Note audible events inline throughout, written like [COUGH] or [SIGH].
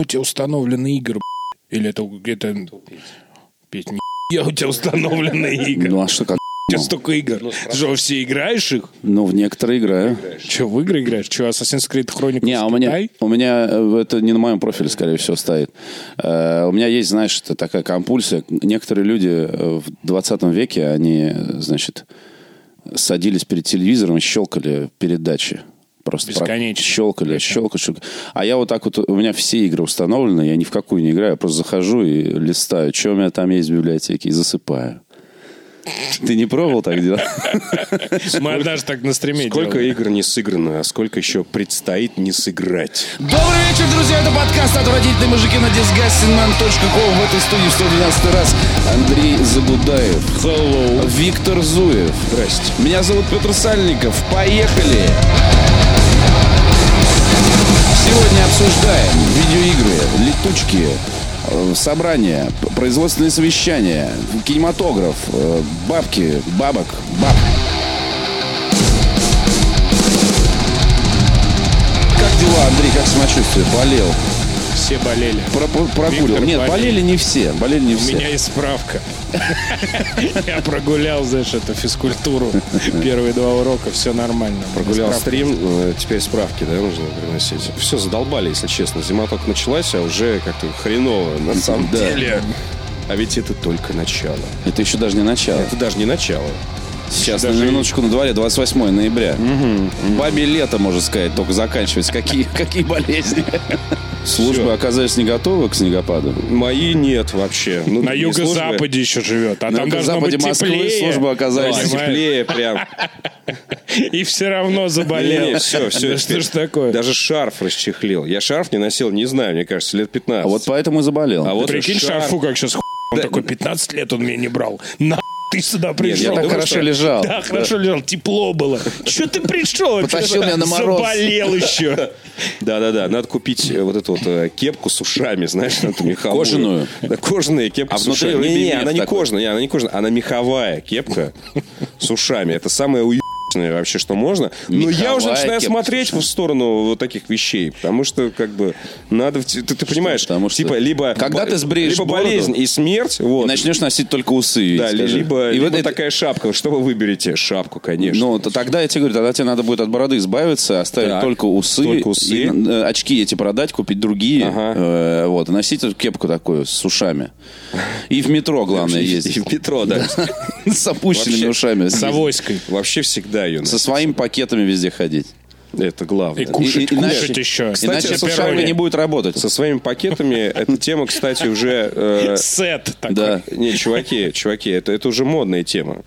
у тебя установлены игры, или это где-то... Петь, не я у тебя установлены [LAUGHS] игры. Ну, а что, как? У тебя столько игр. Ты что, во все играешь их? Ну, в некоторые играю. Че, в игры играешь? Че, Assassin's Creed Chronicles Не, а у меня, у меня э, это не на моем профиле, скорее всего, стоит. Э, У меня есть, знаешь, это такая компульсия. Некоторые люди э, в 20 веке, они, значит, садились перед телевизором и щелкали передачи. Просто про- Бесконечно. щелкали, щелкали, щелкали. А я вот так вот, у меня все игры установлены, я ни в какую не играю, я просто захожу и листаю, что у меня там есть в библиотеке, и засыпаю. Ты не пробовал так делать? [LAUGHS] Мы даже так на стриме Сколько делали. игр не сыграно, а сколько еще предстоит не сыграть. Добрый вечер, друзья, это подкаст «Отвратительные мужики» на disgustingman.com. В этой студии в 112 раз Андрей Загудаев. Hello. Виктор Зуев. Здрасте. Меня зовут Петр Сальников. Поехали! Сегодня обсуждаем видеоигры, летучки, э, собрания, производственные совещания, кинематограф, э, бабки, бабок, баб. Как дела, Андрей, как самочувствие? Болел? Все болели. Про- прогуливал? Виктор, Нет, болели. болели не все. Болели не У все. меня есть справка. Я прогулял, знаешь, эту физкультуру. Первые два урока, все нормально. Прогулял стрим, э, теперь справки, да, нужно приносить. Все задолбали, если честно. Зима только началась, а уже как-то хреново на самом деле. А ведь это только начало. Это еще даже не начало. Это даже не начало. Сейчас, на даже минуточку, на дворе 28 ноября. Бабе лето, можно сказать, только заканчивается. Какие, [LAUGHS] какие болезни. Службы оказались не готовы к снегопаду. Мои нет вообще. Ну, На не юго-западе еще живет, а На там должно юго-западе быть Москвы теплее. службы оказались. Понимаешь? теплее прям. [LAUGHS] И все равно заболел. все, все. Да Что ж такое? Даже шарф расчехлил. Я шарф не носил, не знаю, мне кажется, лет 15. А вот поэтому и заболел. А вот Прикинь, шарф- шарфу как сейчас Он такой, 15 лет он меня не брал. На ты сюда пришел. так думаю, хорошо что- лежал. Да, хорошо лежал, тепло было. Че ты пришел? Потащил меня на мороз. Заболел еще. [LAUGHS] Да-да-да, надо купить э, вот эту вот э, кепку с ушами, знаешь, [LAUGHS] эту меховую. Кожаную? Да, кожаная кепка А с внутри ушами. рыбий Не-не, мех она не такой. кожаная, не, она не кожаная, она меховая кепка с ушами. Это самое уебанное вообще, что можно. Но я уже начинаю кепка смотреть в сторону вот таких вещей, потому что, как бы, надо... Ты, ты понимаешь, Потому что- типа, либо... Когда ты сбреешь Либо бороду, болезнь и смерть, вот. И начнешь носить только усы. да, скажи. либо, И либо вот это- такая шапка. Что вы выберете? Шапку, конечно. Ну, то тогда я тебе говорю, тогда тебе надо будет от бороды избавиться, оставить Так, только усы, только усы. и, э, очки эти продать, купить другие, Ага. э, вот, и носить эту кепку такую с ушами. И в метро, главное, И ездить. в метро, да. [LAUGHS] С опущенными ушами. С авоськой. Вообще всегда ее Со своими пакетами везде ходить. Это главное. И кушать, И- и- кушать иначе- еще. Иначе шарга не будет работать. Со своими пакетами эта тема, кстати, уже... э, Сет такой. Да. не, чуваки, чуваки, это, это уже модная тема.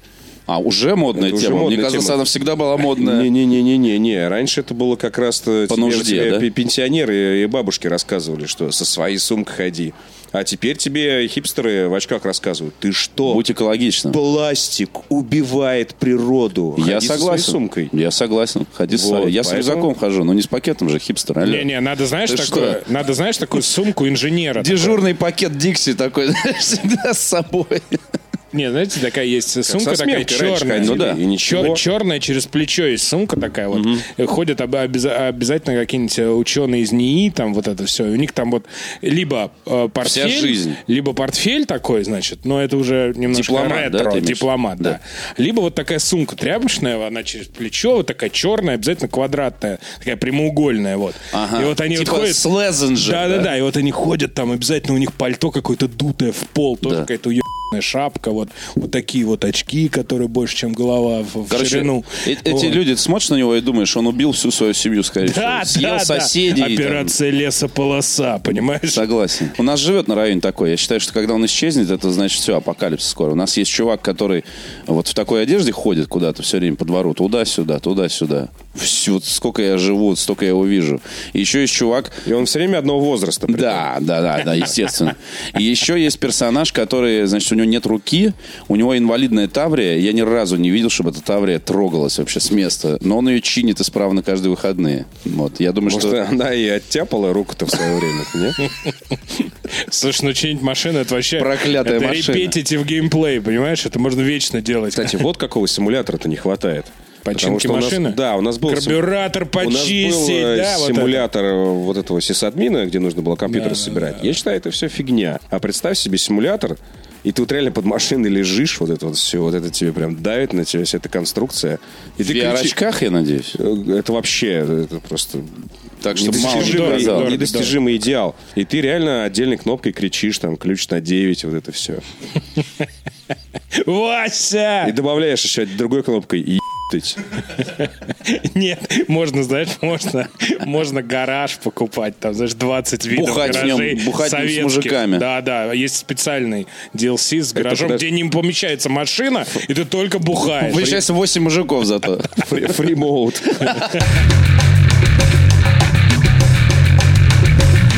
А, уже модная Это уже тема. Мне модная кажется, тема. она всегда была модная. Не-не-не-не-не. Раньше это было как раз По тебе, нужде, тебе да? пи- пенсионеры и бабушки рассказывали, что со своей сумкой ходи. А теперь тебе хипстеры в очках рассказывают. Ты что? Будь экологичным. Пластик убивает природу. Я Ходи со своей согласен. сумкой. Я согласен. Ходи с Вот, своей. Я с поэтому- рюкзаком хожу, но не с пакетом же, хипстер. алло. Не-не, надо, знаешь, Ты такое, что? надо, знаешь, такую сумку инженера. Дежурный пакет Дикси такой, [LAUGHS] всегда с собой. Не, знаете, такая есть сумка Со такая раньше черная. Ну да. И. Чер- черная через плечо есть сумка такая вот. Э, Ходят об- обяза- обязательно какие-нибудь э, ученые из НИИ, там вот это все. У них там вот либо э, портфель, жизнь. либо портфель такой, значит, но это уже немножко Дипломат, да, ретро, имеешь? дипломат, да. Да. Либо вот такая сумка тряпочная, она через плечо, вот такая черная, обязательно квадратная, такая прямоугольная вот. Ага. И вот они Типа вот ходят... Слезенджер, Да, да, да? да. И вот они ходят там, обязательно у них пальто какое-то дутое в пол, тоже Да. какая-то уебанная шапка, вот, вот такие вот очки, которые больше, чем голова в, Короче, ширину. э- эти Вот. люди, смотришь на него и думаешь, он убил всю свою семью, скорее Да, всего. Съел да, соседей. да. и там- Операция лесополоса, понимаешь? Согласен. У нас живет на районе такой. Я считаю, что когда он исчезнет, это значит все, апокалипсис скоро. У нас есть чувак, который вот в такой одежде ходит куда-то все время по двору. Туда-сюда, туда-сюда. Всю, вот сколько я живу, столько я его вижу. И еще есть чувак, И он все время одного возраста. при да, да, да, да, естественно. И еще есть персонаж, который, значит, у него нет руки, у него инвалидная таврия. Я ни разу не видел, чтобы эта таврия трогалась вообще с места. Но он ее чинит исправно каждые выходные. Вот, я думаю, Может, что... она и оттяпала руку-то в свое время, нет? Слушай, ну чинить машину, это вообще... Проклятая это машина. репетитив геймплей, понимаешь? Это можно вечно делать. Кстати, вот какого симулятора-то не хватает. Починки что у нас- машины? да, у нас был... сим- Карбюратор У нас был почистить, э, да, вот это. симулятор э, вот этого сисадмина, где нужно было компьютер Да, да, собирать. Я считаю, это все фигня. А представь себе симулятор, и ты вот реально под машиной лежишь, вот это вот все, вот это тебе прям давит на тебя, вся эта конструкция. И В ты VR-очках, я надеюсь. Э, Это вообще, это просто Так что мало не недостижимый, недостижимый идеал. И ты реально отдельной кнопкой кричишь, там, ключ на 9, вот это все. [LAUGHS] Вася! И добавляешь еще другой кнопкой и ебать. [LAUGHS] Нет, можно, знаешь, можно, можно гараж покупать, там, знаешь, 20 видов Бухать в нем, гаражей бухать в нем с советских. мужиками. Да, да, есть специальный DLC с гаражом, подожди. где не помещается машина, и ты только бухаешь. Получается 8 мужиков зато. [LAUGHS] Фри- [LAUGHS]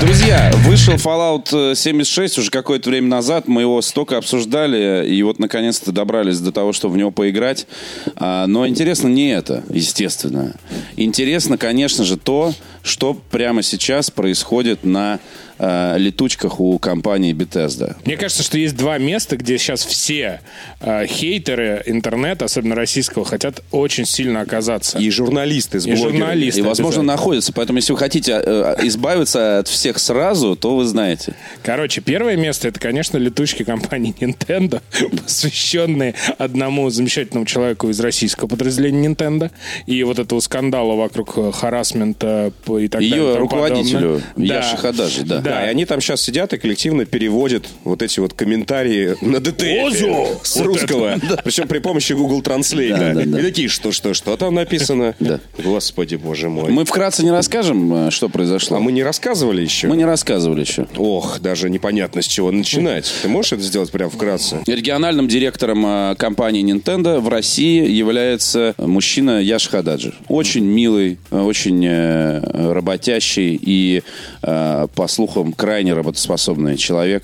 Друзья, вышел Fallout э, 76 уже какое-то время назад. Мы его столько обсуждали, и вот наконец-то добрались до того, чтобы в него поиграть. А, но интересно не это, естественно. Интересно, конечно же, то, что прямо сейчас происходит на э, летучках у компании Bethesda. Мне кажется, что есть два места, где сейчас все э, хейтеры интернета, особенно российского, хотят очень сильно оказаться. И журналисты с И блогерами. журналисты. И, возможно, находится. Поэтому, если вы хотите э, избавиться от всех сразу, то вы знаете. Короче, первое место это, конечно, летучки компании [LAUGHS] Nintendo, посвященные одному замечательному человеку из российского подразделения Nintendo. И вот этого скандала вокруг э, харасмента п- и так Ее далее. и тому руководителю, подобное. Яше Хадажи, да. Да, и они там сейчас сидят и коллективно переводят вот эти вот комментарии на ДТФ с русского. Причем при помощи Google Translate. Да, да, да. И такие, что, что, что там написано? [LAUGHS] Да. Господи, боже мой. Мы вкратце не расскажем, э, что произошло. А мы не рассказывали еще? Мы не рассказывали еще. Ох, даже непонятно, с чего начинать. Ты можешь это сделать прям вкратце? Региональным директором э, компании Nintendo в России является мужчина Яш Хададжи. Очень милый, э, очень э, работящий и, э, по слухам, крайне работоспособный человек.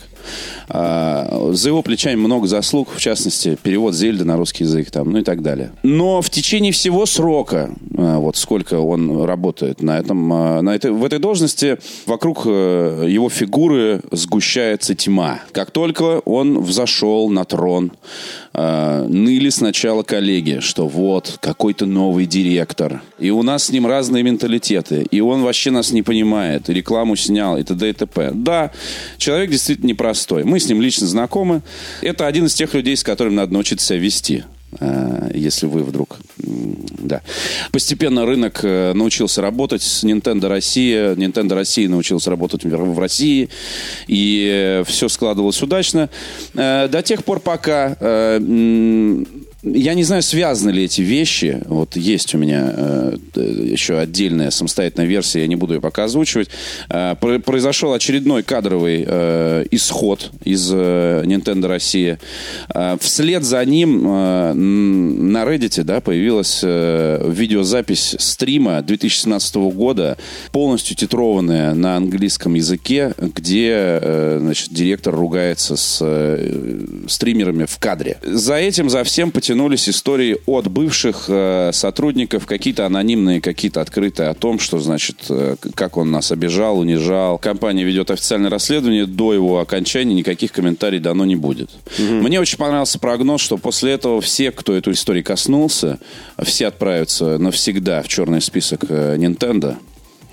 А, За его плечами много заслуг, в частности, перевод Зельды на русский язык, там, ну и так далее. Но в течение всего срока, э, вот сколько он работает на этом, э, на этой, в этой должности, вокруг э, его фигуры сгущается тьма. Как только он взошел на трон, ныли сначала коллеги, что вот какой-то новый директор, и у нас с ним разные менталитеты, и он вообще нас не понимает, и рекламу снял, и т.д. и т.п. Да, человек действительно непростой. Мы с ним лично знакомы. Это один из тех людей, с которыми надо научиться себя вести э, если вы вдруг... Да. Постепенно рынок э, научился работать с Nintendo Россия. Nintendo Россия научился работать в России. И все складывалось удачно. Э, До тех пор, пока... э, я не знаю, связаны ли эти вещи. Вот есть у меня э, еще отдельная самостоятельная версия, я не буду ее пока озвучивать. Э, про- произошел очередной кадровый э, исход из э, Nintendo Россия. Э, вслед за ним э, на Reddit да, появилась э, видеозапись стрима 2017 года, полностью титрованная на английском языке, где э, значит, директор ругается с э, стримерами в кадре. За этим, за всем потянулись истории от бывших э, сотрудников, какие-то анонимные, какие-то открытые о том, что, значит, э, как он нас обижал, унижал. Компания ведет официальное расследование, до его окончания никаких комментариев дано не будет. Мне очень понравился прогноз, что после этого все, кто эту историю коснулся, все отправятся навсегда в черный список э, Nintendo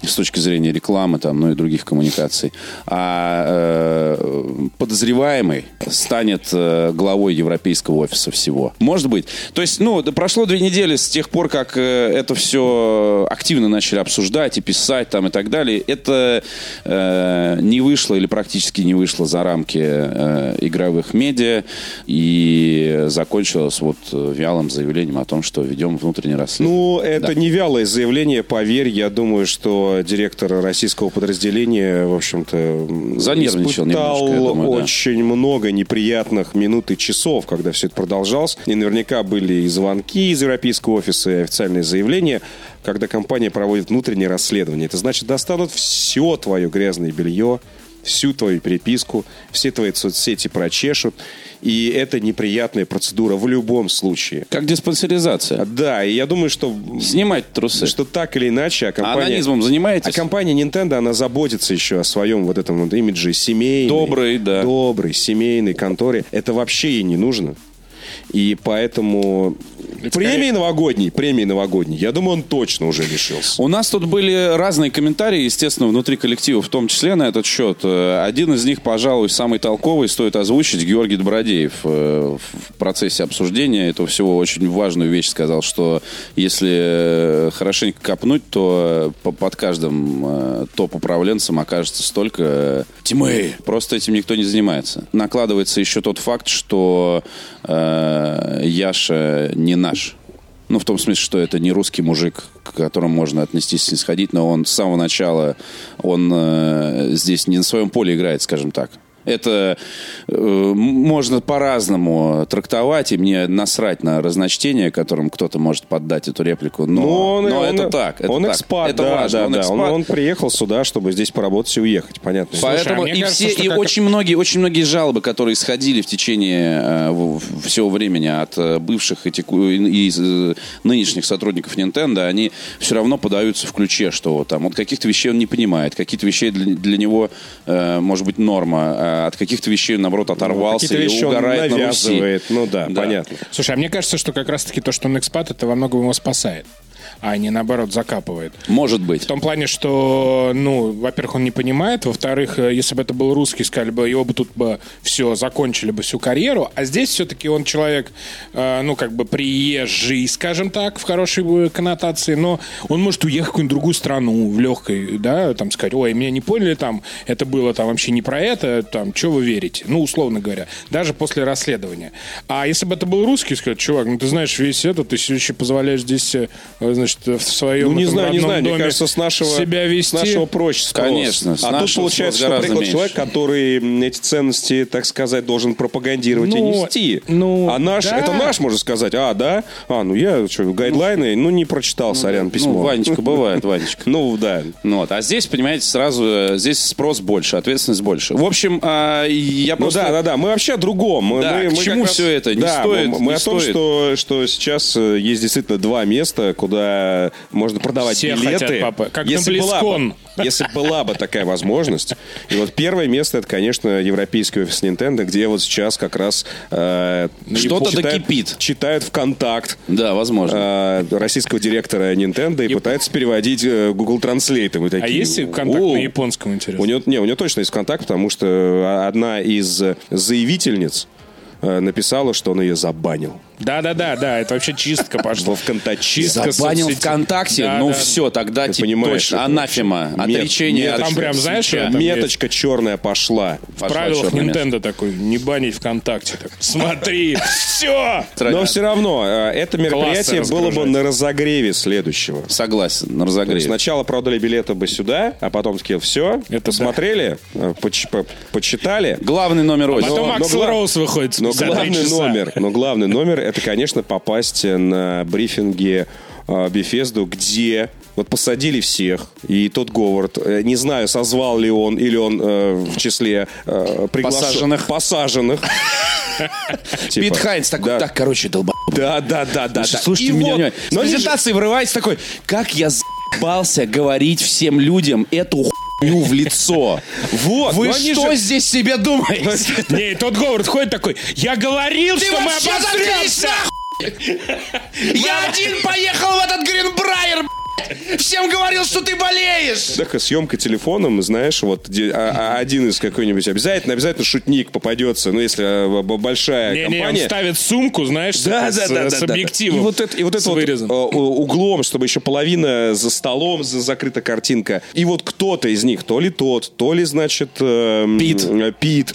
с точки зрения рекламы там, ну и других коммуникаций. А э, подозреваемый станет э, главой европейского офиса всего. Может быть. То есть, ну, да прошло две недели с тех пор, как э, это все активно начали обсуждать и писать там и так далее. Это э, не вышло или практически не вышло за рамки э, игровых медиа и закончилось вот вялым заявлением о том, что ведем внутреннее расследование. Ну, это не вялое заявление, поверь. Я думаю, что директор российского подразделения, в общем-то, Занервничал испытал немножко, думаю, да. очень много неприятных минут и часов, когда все это продолжалось. И наверняка были и звонки из европейского офиса, и официальные заявления, когда компания проводит внутреннее расследование. Это значит, достанут все твое грязное белье, всю твою переписку, все твои соцсети прочешут. И это неприятная процедура в любом случае. Как диспансеризация. Да, и я думаю, что Снимать трусы. что так или иначе, а компания... Анонизмом занимаетесь? А компания Nintendo, она заботится еще о своем вот этом вот имидже семейной. Добрый, да. Добрый, семейной конторе. Это вообще ей не нужно. И поэтому Это премии новогодней, премии новогодней, я думаю, он точно уже лишился. У нас тут были разные комментарии, естественно, внутри коллектива, в том числе на этот счет. Э, Один из них, пожалуй, самый толковый, стоит озвучить. Георгий Добродеев э, в процессе обсуждения этого всего очень важную вещь сказал, что если э, хорошенько копнуть, то по- под каждым топ-управленцем окажется столько тьмы. Просто этим никто не занимается. Накладывается еще тот факт, что э, Яша не наш. Ну, в том смысле, что это не русский мужик, к которому можно отнестись снисходительно. Он с самого начала, он э, здесь не на своем поле играет, скажем так. Это э, можно по-разному трактовать, и мне насрать на разночтение, которым кто-то может поддать эту реплику. Но, Ну, он, но он- это так. Это он так. экспат, это да, важно. да, он да. экспат. Он, он приехал сюда, чтобы здесь поработать и уехать, понятно. Поэтому а мне и кажется, все, и как- очень многие, очень многие жалобы, которые исходили в течение э, в- всего времени от э, бывших и, теку- и из, э, нынешних сотрудников Nintendo, они все равно подаются в ключе, что вот там от каких-то вещей он не понимает, какие-то вещей для, для него э, может быть норма, а от каких-то вещей наоборот оторвался Какие-то и вещи он угорает на Руси. навязывает. Ну да, Да. понятно. Слушай, а мне кажется, что как раз-таки то, что он экспат, это во многом его спасает, а не наоборот закапывает. Может быть. В том плане, что, ну, во-первых, он не понимает, во-вторых, э, если бы это был русский, сказали бы, его бы тут бы все, закончили бы всю карьеру, а здесь все-таки он человек, э, ну, как бы приезжий, скажем так, в хорошей коннотации, но он может уехать в какую-нибудь другую страну в легкой, да, там сказать, ой, меня не поняли, там, это было там вообще не про это, там, что вы верите? Ну, условно говоря, даже после расследования. А если бы это был русский, сказать, чувак, ну, ты знаешь весь этот, ты еще позволяешь здесь, э, значит, в своем Ну, не знаю, не знаю. Мне доме кажется, с нашего, себя с вести. нашего проще спрос. Конечно, с а тут получается, что приехал меньше. человек, который эти ценности, так сказать, должен пропагандировать и Ну, нести. ну, а наш, да. это наш, можно сказать. А, да? А, ну я что, гайдлайны, ну не прочитал, сорян, письмо. Ну, Ванечка, бывает, Ванечка. [LAUGHS] Ну, да. Ну вот. А здесь, понимаете, сразу э, здесь спрос больше, ответственность больше. В общем, а, я Ну просто... да, да, да. Мы вообще о другом. Мы, Да, мы, к мы чему всё это? Не да, стоит, Мы, мы не о том, стоит. что, что сейчас э, есть действительно два места, куда можно продавать Все билеты. хотят попасть. Как на если была, BlizzCon. бы, если была бы такая возможность. И вот первое место, это, конечно, европейский офис Nintendo, где вот сейчас как раз э, Что-то читают- докипит. Читают в контакт Да, возможно. э, российского директора Nintendo и, пытаются переводить э, Google Translate. И мы А такие, есть контакт «О». на японском, интересно? У него, не, у него точно есть контакт, потому что э, одна из заявительниц э, написала, что он ее забанил. Да-да-да, да, это вообще чистка пошла. ВКонтаче. Чистка Забанил соцсети. ВКонтакте? Да, ну да. все, тогда Ты теперь понимаешь, точно. Анафема. Мет- Отречение от меточка. Там прям, знаешь, это- Там Меточка черная пошла. В Пошла правилах чёрная Nintendo такой, не банить ВКонтакте. Так, Смотри, [LAUGHS] все! Но все равно, э, это мероприятие было бы разгружать. на разогреве следующего. Согласен, на То есть разогрев. Сначала продали билеты бы сюда, а потом такие, все, Это посмотрели, э, поч- по- почитали. Главный номер один. Потом но Аксел гла- Роуз выходит Но три главный часа. номер, но главный номер, это, конечно, попасть на брифинге э, Bethesda, где вот посадили всех, и тот Говард, э, не знаю, созвал ли он, или он э, в числе э, приглаш- Посаженных. посаженных. [LAUGHS] Типа, Пит Хайнс такой, так, короче, долба. Да, да, да, да. Слушайте меня, С презентации врывается такой, как я заебался говорить всем людям эту хуйню в лицо. Вот, Вы что же- здесь себе думаете? [LAUGHS] Не, тот Говард ходит такой, я говорил, что мы обосремся! Я один поехал в этот Гринбрайер. Всем говорил, что ты болеешь. Такая съемка телефоном, знаешь, вот а- а один из какой-нибудь обязательно, обязательно шутник попадется, ну если б- большая он компания. ставит сумку, знаешь, Да, с, да, да, с да, да. объективом. И вот это, и вот это вот, вырезом. у- углом, чтобы еще половина за столом за- закрыта картинка. И вот кто-то из них, то ли тот, то ли, значит, эм, Пит. э, Пит,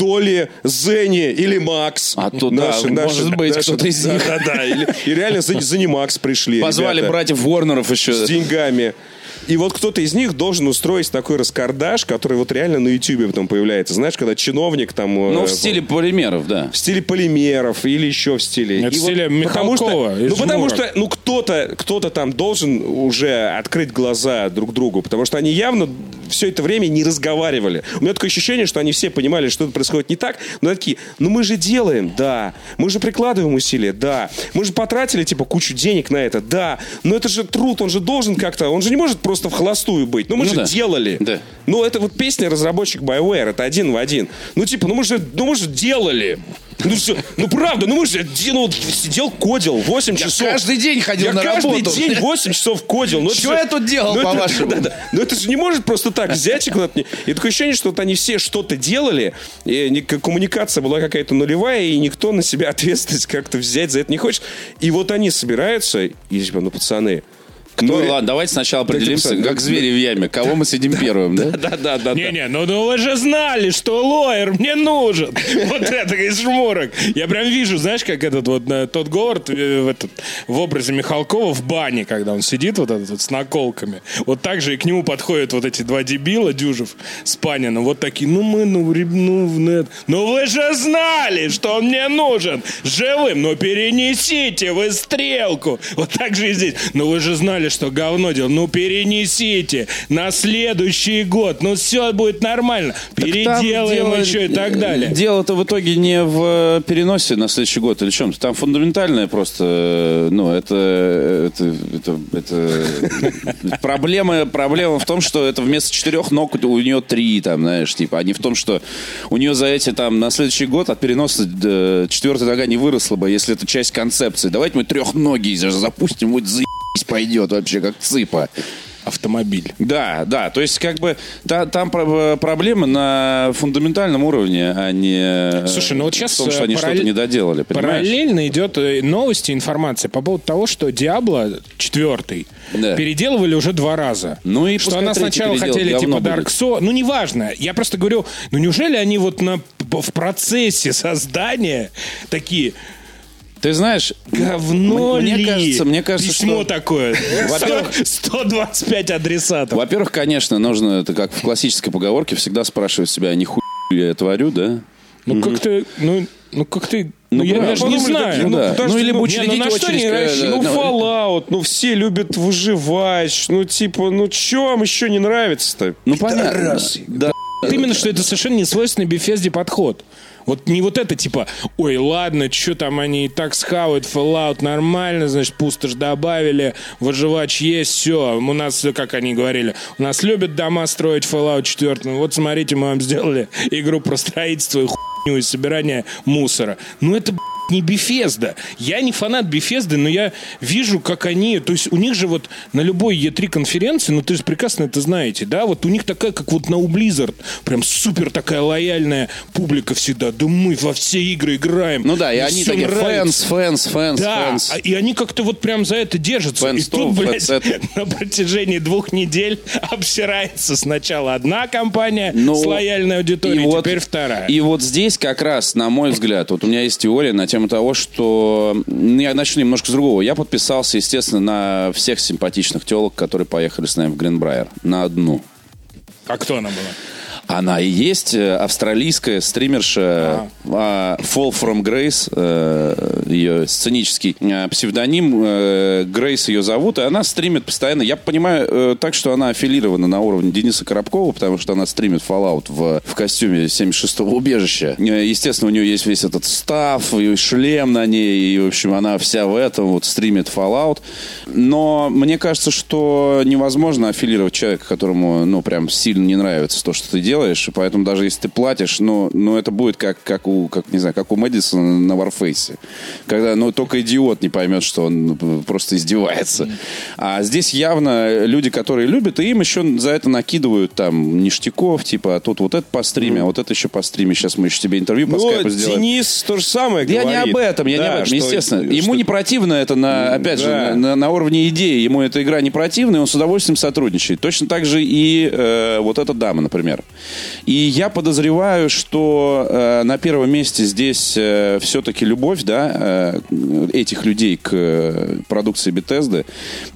то ли Зенни или Макс. А то да, может быть, кто-то из да, них. Да, да, или- И реально Зенни, Зенни Макс пришли. Позвали ребята братьев Уорнеров еще. с деньгами. И вот кто-то из них должен устроить такой раскардаш, который вот реально на Ютьюбе потом появляется. Знаешь, когда чиновник там... Ну, э, в стиле полимеров, да. в стиле полимеров или еще в стиле. Это в стиле потому что, ну потому что, ну кто-то, кто-то там должен уже открыть глаза друг другу, потому что они явно все это время не разговаривали. У меня такое ощущение, что они все понимали, что это происходит не так, но такие, ну мы же делаем, да, мы же прикладываем усилия, да, мы же потратили типа кучу денег на это, да, но это же труд, он же должен как-то, он же не может просто в холостую быть, ну мы Ну же да. делали. Да. Ну это вот песня разработчик BioWare, это один в один. Ну типа, ну мы же, ну мы же делали. Ну, все, ну правда, ну мы же ну, вот сидел, кодил 8 Я часов. каждый день ходил Я на каждый работу. день 8 часов кодил. Ну, Что я тут делал, ну, по-вашему? [LAUGHS] да, да. Но это же не может просто так взять и куда-то... И такое ощущение, что вот они все что-то делали, и коммуникация была какая-то нулевая, и никто на себя [LAUGHS] ответственность как-то взять за это не хочет. И вот они собираются, и типа, ну, пацаны... Ну, ну, ладно, давайте сначала определимся, как звери в яме. Кого мы сидим первым, [LAUGHS] да? Да, да, да. Не-не, ну, ну вы же знали, что лоер мне нужен. [LAUGHS] Вот это из шмурок. Я прям вижу, знаешь, как этот вот э, тот Говард э, в, этот, в образе Михалкова в бане, когда он сидит вот этот вот с наколками. Вот так же и к нему подходят вот эти два дебила, Дюжев с Паниным. Вот такие, ну мы, ну, реб- ну, ну, это- ну вы же знали, что он мне нужен живым. Ну перенесите вы стрелку. Вот так же и здесь. Ну вы же знали, что говно делал. Ну перенесите на следующий год. Ну все будет нормально. Переделаем дело- еще и так далее. Дело-то в итоге не в э, переносе на следующий год или чем. Там фундаментальное просто, э, ну, это, это, это, это- [LAUGHS] проблема, проблема в том, что это вместо четырех ног у нее три, там, знаешь, типа, а не в том, что у нее за эти, там, на следующий год от переноса э, четвертая нога не выросла бы, если это часть концепции. Давайте мы трехногий запустим, будет заебись пойдет вообще, как цыпа. Автомобиль. Да, да, то есть как бы та- там про- проблемы на фундаментальном уровне, а не Слушай, ну вот сейчас в том, что они э, что-то параллель- не доделали, понимаешь? Параллельно идет э, новости, информация по поводу того, что Диабло 4 Да. переделывали уже два раза. Ну и что она сначала хотели типа Dark. Souls. Ну неважно. Я просто говорю, ну неужели они вот на в процессе создания такие Ты знаешь, говно мне ли? кажется, мне кажется, Письмо что- такое. Во-первых- 125 адресатов. во-первых, конечно, нужно, это как в классической поговорке, всегда спрашивать себя, а не хуй я творю, да? Ну как ты, ну, ну как ты, ну, я даже не Подумали знаю. Ну да. Ну, или не, учредить на что очередь, не да, Ну, да. Fallout, ну, все любят выживать. Ну, типа, ну, что вам еще не нравится-то? Ну понятно. Да. Вот Именно, что это совершенно не свойственный Bethesda подход. Вот не вот это типа, ой, ладно, что там они и так схавают, Fallout нормально, значит, пустошь добавили, выживач есть, все. У нас, как они говорили, у нас любят дома строить Fallout 4. Вот смотрите, мы вам сделали игру про строительство и хуйню и собирание мусора. Ну это, б***ь, не Bethesda. Я не фанат Bethesda, но я вижу, как они... То есть у них же вот на любой E3 конференции, ну ты же прекрасно это знаете, да, вот у них такая, как вот на у Blizzard, прям супер такая лояльная публика всегда. Да мы во все игры играем. Ну да, и они такие нравится». фэнс, фэнс, фэнс, Да, фэнс. а- и они как-то вот прям за это держатся. Фэнс и тут, блядь, [LAUGHS] на протяжении двух недель [LAUGHS] обсирается сначала одна компания Ну, с лояльной аудиторией, теперь вторая. И вот здесь как раз, на мой взгляд, вот у меня есть теория на тему того, что... Я начну немножко с другого. Я подписался, естественно, на всех симпатичных телок, которые поехали с нами в Гринбрайер. На одну. А кто она была? Она и есть э, австралийская стримерша а, Fall From Grace, э, ее сценический псевдоним. Грейс ее зовут, и она стримит постоянно. Я понимаю так, что она аффилирована на уровне Дениса Коробкова, потому что она стримит Fallout в, в костюме 76-го убежища. Естественно, у нее есть весь этот став, и шлем на ней, и, в общем, она вся в этом, вот стримит Fallout. Но мне кажется, что невозможно аффилировать человека, которому, ну, прям сильно не нравится то, что ты делаешь, и поэтому даже если ты платишь, ну, ну это будет как, как у, как, не знаю, как у Мэдисона на Warface. Когда, ну, только идиот не поймет, что он просто издевается. А здесь явно люди, которые любят, и им еще за это накидывают там ништяков, типа, а тут вот это по стриме, а вот это еще по стриме, сейчас мы еще тебе интервью по Ну, скайпу сделаем. Денис то же самое Я говорит. не об этом, я не Да, об этом, что- естественно. Ему что- не противно это, на, опять же, Да. на, на- на уровне идеи. Ему эта игра не противна, и он с удовольствием сотрудничает. Точно так же и э, вот эта дама, например. И я подозреваю, что э, на первом месте здесь э, все-таки любовь, да, э, этих людей к э, продукции Bethesda.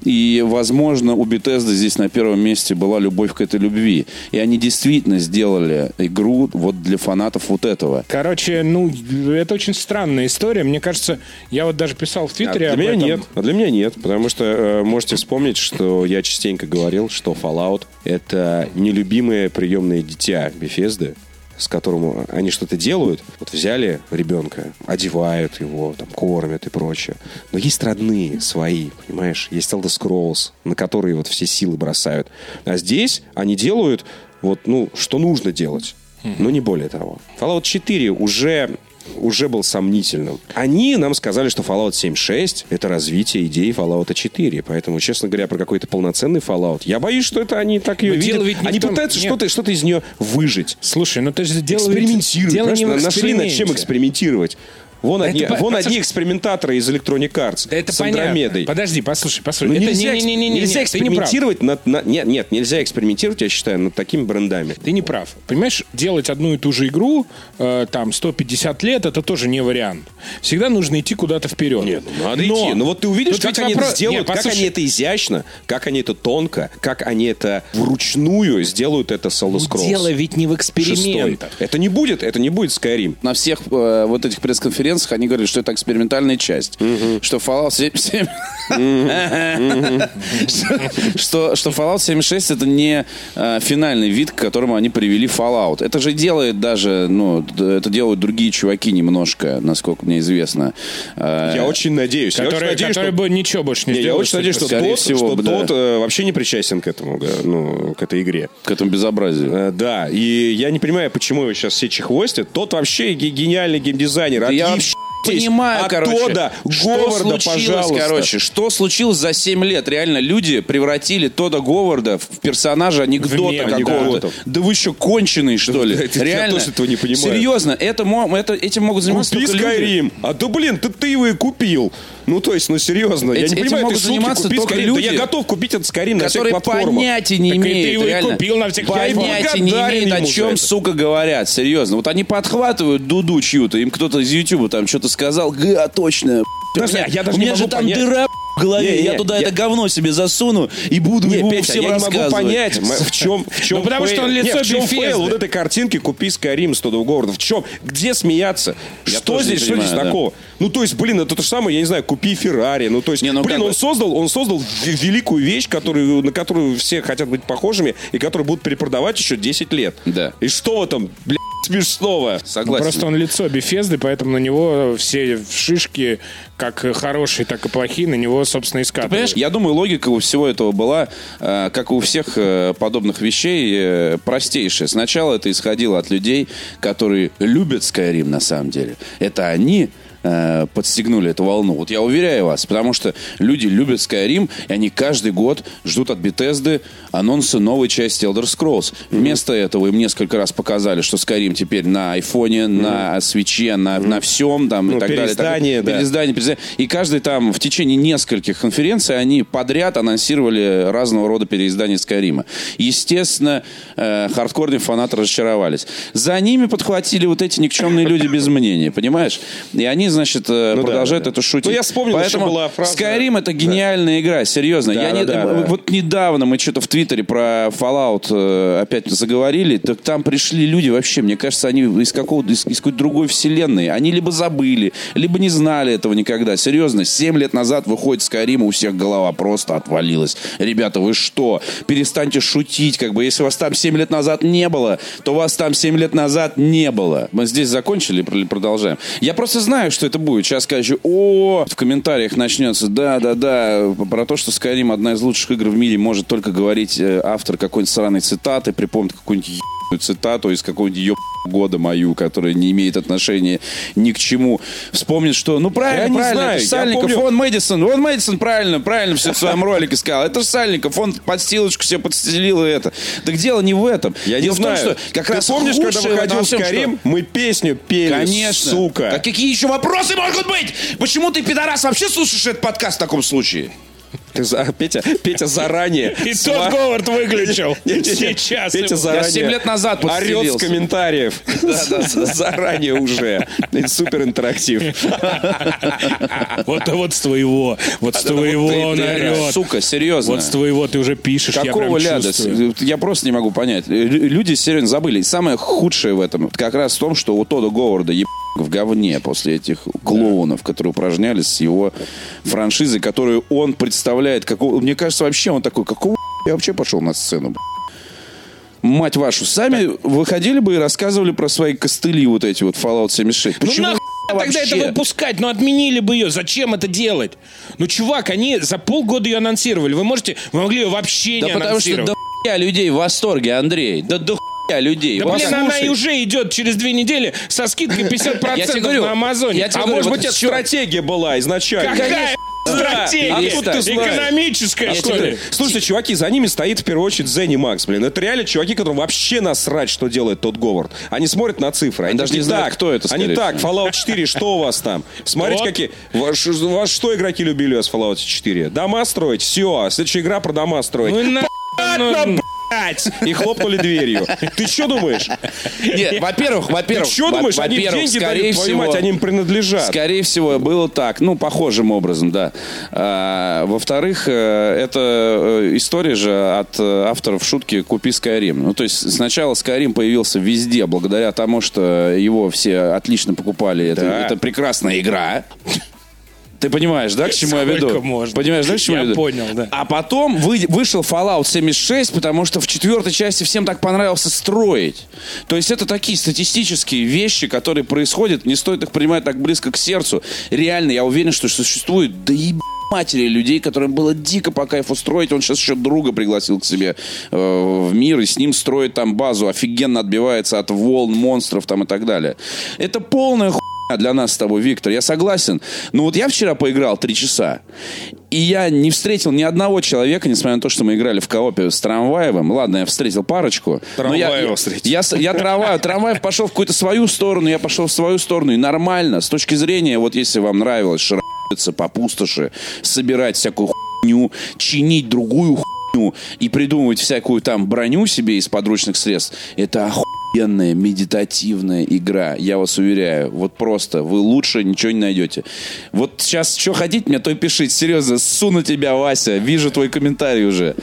И, возможно, у Bethesda здесь на первом месте была любовь к этой любви. И они действительно сделали игру вот для фанатов вот этого. Короче, ну, это очень странная история. Мне кажется, я вот даже писал в А Твиттере для об меня этом. нет. А для меня нет. Потому что э, можете вспомнить, что я частенько говорил, что Fallout — это нелюбимое приемное дитя Bethesda, с которым они что-то делают. Вот взяли ребенка, одевают его, там, кормят и прочее. Но есть родные свои, понимаешь? Есть Elder Scrolls, на которые вот все силы бросают. А здесь они делают вот, ну, что нужно делать. но не более того. Fallout 4 уже уже был сомнительным. Они нам сказали, что Fallout 7.6 — это развитие идеи Fallout 4. Поэтому, честно говоря, про какой-то полноценный Fallout, я боюсь, что это они так ее Но видят. ведь Они том- пытаются что-то, что-то из нее выжить. Слушай, ну ты же дело ведь- Экспериментируют. Дело не в? Нашли над чем экспериментировать. Вон, одни, это по- вон послушай- одни экспериментаторы из Electronic Arts Да это с понятно. Андромедой. Подожди, послушай, послушай. Ну, это нельзя, не, не, не, не, нельзя ты не экспериментировать над, на- нет, нет, нельзя экспериментировать, я считаю, над такими брендами. Ты не прав. Понимаешь, делать одну и ту же игру э, там 150 лет, это тоже не вариант. Всегда нужно идти куда-то вперед. Нет, ну надо Но- идти. Ну вот ты увидишь, Тут как они вопрос- это сделают, Нет, как они это изящно, как они это тонко, как они это вручную сделают это с Elder Scrolls. Дело ведь не в Шестой. экспериментах. Это не будет, это не будет Skyrim. На всех э, вот этих пресс-конференциях они говорили, что это экспериментальная часть. Что Fallout 77... Что- [LAUGHS] Что что Fallout 76 это не э, финальный вид, к которому они привели Fallout. Это же делает даже, ну, это делают другие чуваки немножко, насколько мне известно. Э, Я очень надеюсь. я очень Который, надеюсь, который что... бы ничего больше не Не, я сделал. очень надеюсь, что скорее тот, всего, что да. тот э, вообще не причастен к этому, ну, к этой игре. К этому безобразию. Э, Да, и я не понимаю, почему его сейчас все чехвостят. Тот вообще ге- гениальный геймдизайнер. Да я Отъебись вообще понимаю, от короче, Тодда, что Говарда, случилось, пожалуйста. короче, что случилось за 7 лет? Реально, люди превратили Тода Говарда в персонажа анекдота какого-то. Да вы еще конченый, что ли? [LAUGHS] это я Реально. тоже этого не понимаю. Серьезно, это, это, этим могут заниматься Купи. Skyrim. А то, блин, ты, ты его и купил. Ну, то есть, ну, серьезно. я Эти- не этим понимаю, могут шутки, заниматься купи только люди, Да я готов купить этот Skyrim на всех Которые платформах. понятия не Так имеют, и реально. купил на всех понятия не имеют, о чем, сука, говорят. Серьезно. Вот они подхватывают дуду чью-то, им кто-то из Ютуба там что-то сказал, га, точно. Подожди, у меня, я даже у не меня же там понять. дыра в голове, Не, не, я туда я- это говно себе засуну и буду Не, Петя, всем я не могу рассказывать. понять, в чем, в чем Ну, потому что он лицо Нет, в чем Bethesda. фейл вот этой картинки «Купи Skyrim» с Тодом Говардом? В чем? Где смеяться? Я что не здесь, что понимаю, здесь да. такого? Ну, то есть, блин, это то же самое, я не знаю, «Купи Феррари». Ну, то есть, Не, ну, блин, он бы- создал, он создал великую вещь, которую, на которую все хотят быть похожими, и которую будут перепродавать еще 10 лет. Да. И что в этом, блядь, смешного? Согласен. Просто он лицо Бефезды, поэтому на него все шишки, как хорошие, так и плохие, на него, собственно, и Понимаешь, скатывают. я думаю, логика у всего этого была, э, как и у всех э, подобных вещей, э, простейшая. Сначала это исходило от людей, которые любят Skyrim на самом деле. Это они э, подстегнули эту волну. Вот я уверяю вас, потому что люди любят Skyrim, и они каждый год ждут от Bethesda анонса новой части Elder Scrolls. Вместо этого им несколько раз показали, что Skyrim теперь на айфоне, на свече, на, на всем там Ну, и так далее. переиздание, Так- да. переиздание, переиздание. И каждый там в течение нескольких конференций они подряд анонсировали разного рода переиздания Скайрима. Естественно, э, хардкорные фанаты разочаровались. За ними подхватили вот эти никчемные люди без мнения, понимаешь? И они, значит, э, Ну да, продолжают да. это шутить. Ну, я вспомнил, Поэтому еще была фраза- Skyrim это гениальная игра, серьезно. Да, я да, не, да, да. Вот недавно мы что-то в Твиттере про Fallout э, опять заговорили, так там пришли люди вообще, мне кажется, они из какого-то из, из какой-то другой вселенной. Они либо забыли, либо не знали этого никогда. Серьезно, 7 лет назад выходит Skyrim, у всех голова просто отвалилась. Ребята, вы что? Перестаньте шутить, как бы, если вас там 7 лет назад не было, то вас там 7 лет назад не было. Мы здесь закончили или продолжаем? Я просто знаю, что это будет. Сейчас скажу, о, в комментариях начнется, да-да-да, про то, что Skyrim одна из лучших игр в мире, может только говорить э, автор какой-нибудь сраной цитаты, припомнит какую-нибудь цитату из какого-нибудь еб года мою, которая не имеет отношения ни к чему. Вспомнит, что, ну правильно, Я не правильно, знаю, это Сальников, помню- он Мэдисон, он Мэдисон правильно, правильно все в своем ролике сказал. Это Сальников, он подстилочку себе подстелил и это. Так дело не в этом. Я дело не в том, знаю. что как Ты раз помнишь, когда выходил всем, что- Skyrim, мы песню пели, Конечно. сука. А какие еще вопросы могут быть? Почему ты, пидорас, вообще слушаешь этот подкаст в таком случае? Ты за- Петя, Петя заранее. И тот Говард выключил. [LAUGHS] Сейчас. Петя заранее Я семь лет назад орет с комментариев. [LAUGHS] Заранее уже. Супер интерактив. [LAUGHS] Вот, вот с твоего. Вот с твоего он орет. Сука, серьезно. Вот с твоего ты уже пишешь, я Какого ляда? Я просто не могу понять. Лю- Люди серьезно забыли. Самое худшее в этом как раз в том, что у Тода Говарда еб... в говне после этих клоунов, которые упражнялись с его франшизой, которую он представляет. Какого... Мне кажется, вообще он такой, какого я вообще пошел на сцену? б***ь?» Мать вашу, сами выходили бы и рассказывали про свои костыли вот эти вот Fallout 76. Ну Почему нахуй тогда вообще? это выпускать? Ну отменили бы ее. Зачем это делать? Ну, чувак, они за полгода ее анонсировали. Вы можете, вы могли ее вообще Да не потому что до хуя людей в восторге, Андрей. Да до хуя людей. Да, Вот блин, она и уже идет через две недели со скидкой [LAUGHS] 50% Я тебе говорю, на Амазоне. я тебе А говорю, может вот быть, это стратегия была изначально? Какая стратегия? Знаешь? Экономическая, Я что ли? Слушайте, чуваки, за ними стоит в первую очередь Зенни Макс, блин. Это реально чуваки, которым вообще насрать, что делает тот Говард. Они смотрят на цифры. Они даже не знают, так, кто это, Они так. Fallout 4, что у вас там? Смотрите, Вот. какие... Вас что игроки любили с Fallout 4? Дома строить? Все. Следующая игра про дома строить. Ну и на- Понятно, блядь! И хлопнули дверью. Ты что думаешь? Нет, во-первых, во-первых, что думаешь? Они деньги скорее дают, всего, мать, они им принадлежат. Скорее всего, было так. Ну, похожим образом, да. А, во-вторых, э, это э, история же от э, авторов шутки «Купи Skyrim». Ну, то есть сначала Skyrim появился везде благодаря тому, что его все отлично покупали. Это, Да. это прекрасная игра. Ты понимаешь, да, к чему я веду? Сколько можно? Понимаешь, да, к чему я, Я веду? понял, да. А потом вы- вышел Fallout 76, потому что в четвертой части всем так понравился строить. То есть это такие статистические вещи, которые происходят, не стоит их принимать так близко к сердцу. Реально, я уверен, что существует, да и матери людей, которым было дико по кайфу строить. Он сейчас еще друга пригласил к себе э, в мир и с ним строит там базу. Офигенно отбивается от волн, монстров там и так далее. Это полная хуйня для нас с тобой, Виктор. Я согласен. Но вот я вчера поиграл три часа, и я не встретил ни одного человека, несмотря на то, что мы играли в коопе с Трамваевым. Ладно, я встретил парочку. я- Трамваева я, встретил. я, с- я Трамваев, Трамваев пошел в какую-то свою сторону, я пошел в свою сторону. И нормально. С точки зрения, вот если вам нравилось шарахаться по пустоши, собирать всякую хуйню, чинить другую хуйню и придумывать всякую там броню себе из подручных средств, это охуенная медитативная игра. Я вас уверяю. Вот просто. Вы лучше ничего не найдете. Вот сейчас что хотите мне, то и пишите. Серьезно, суну тебя, Вася. Вижу твой комментарий уже.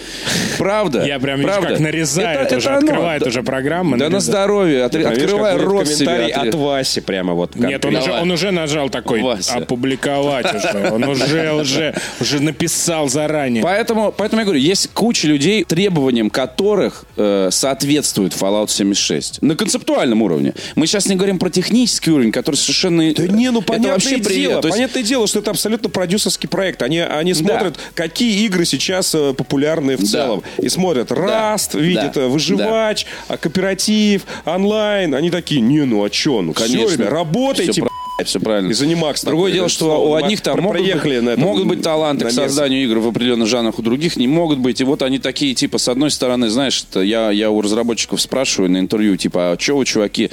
Правда? Я прям вижу, Правда? как нарезает Это- уже, это оно. открывает Да- уже программу. Да на здоровье. Отри- Видишь, Открывай рот себе. комментарий отри- от Васи прямо вот. Нет, он уже, он уже нажал такой Вася. опубликовать уже. [LAUGHS] Он уже, уже, уже написал заранее. Поэтому, поэтому я говорю, есть куча людей, требованиям которых э, соответствует Fallout 76. На концептуальном уровне. Мы сейчас не говорим про технический уровень, который совершенно... Да не, ну это понятное вообще дело. То есть- понятное дело, что это абсолютно продюсерский проект. Они, они смотрят, какие игры сейчас э, популярны в Да. целом. И смотрят Rust, видят Да. э, выживач, а, кооператив, онлайн. Они такие, не, ну а что, ну Конечно. все, работайте, Все правильно. И занимакс Другое такой, дело, что слово. у одних там могут, проехали быть, на этом могут быть таланты к намес. созданию игр в определенных жанрах, у других не могут быть. И вот они такие, типа, с одной стороны, знаешь, я, я у разработчиков спрашиваю на интервью, типа, а что вы, чуваки,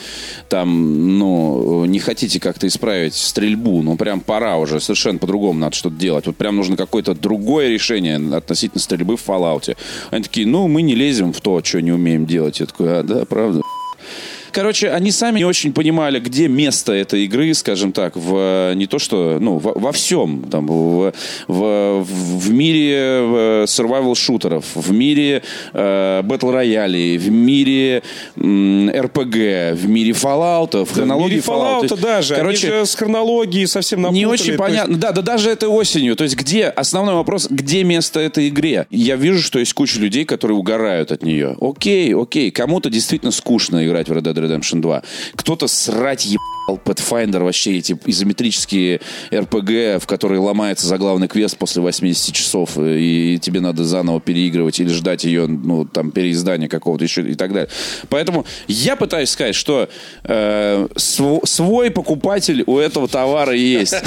там, ну, не хотите как-то исправить стрельбу? Ну, прям пора уже, совершенно по-другому надо что-то делать. Вот прям нужно какое-то другое решение относительно стрельбы в Fallout. Они такие, ну, мы не лезем в то, что не умеем делать. Я такой, а, да, правда. Короче, они сами не очень понимали, где место этой игры, скажем так, в не то что, ну, во, во всем, там, в, в, в мире э, survival шутеров, в мире э, батл роялей, в мире RPG, в мире Fallout, в хронологии Fallout. Fallout даже. короче, Они же с хронологией совсем напутали. не очень То есть понятно. Да, да даже этой осенью. То есть где, основной вопрос, где место этой игре? Я вижу, что есть куча людей, которые угорают от нее. Окей, окей. Кому-то действительно скучно играть в Red Dead Redemption 2. Кто-то срать ебал Pathfinder, вообще эти изометрические RPG, в которые ломается заглавный квест после 80 часов, и тебе надо заново переигрывать или ждать ее, ну, там, переиздания какого-то еще и так далее. Поэтому я пытаюсь сказать, что э, св- свой покупатель у этого товара есть. [LAUGHS]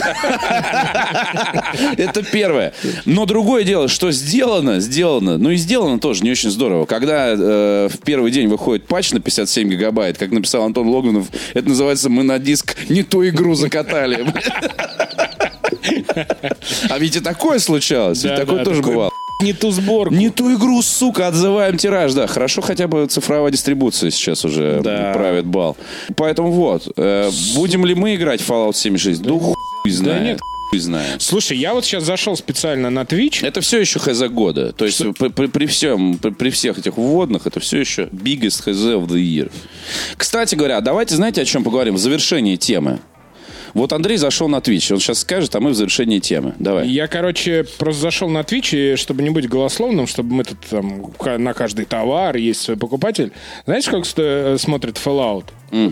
Это первое. Но другое дело, что сделано, сделано. Ну и сделано тоже не очень здорово. Когда э, в первый день выходит патч на 57 гигабайт, как написал Антон Логвинов, это называется «Мы на диск не ту игру закатали». А ведь и такое случалось. Ведь Да, такое да, тоже бывало. Не ту сборку. Не ту игру, сука, отзываем тираж, да. Хорошо хотя бы цифровая дистрибуция сейчас уже Да. правит бал. Поэтому вот, э, будем ли мы играть в Fallout 76? Да хуй знает. нет. Знает. Слушай, я вот сейчас зашел специально на Twitch. Это все еще хз года. То есть при, при- при всем, при, при всех этих вводных, это все еще biggest хз of the year. Кстати говоря, давайте, знаете, о чем поговорим? В завершении темы. Вот Андрей зашел на Twitch, он сейчас скажет, а мы в завершении темы. Давай. Я, короче, просто зашел на Twitch, и чтобы не быть голословным, чтобы мы тут там на каждый товар есть свой покупатель. Знаешь, как сто- смотрит Fallout?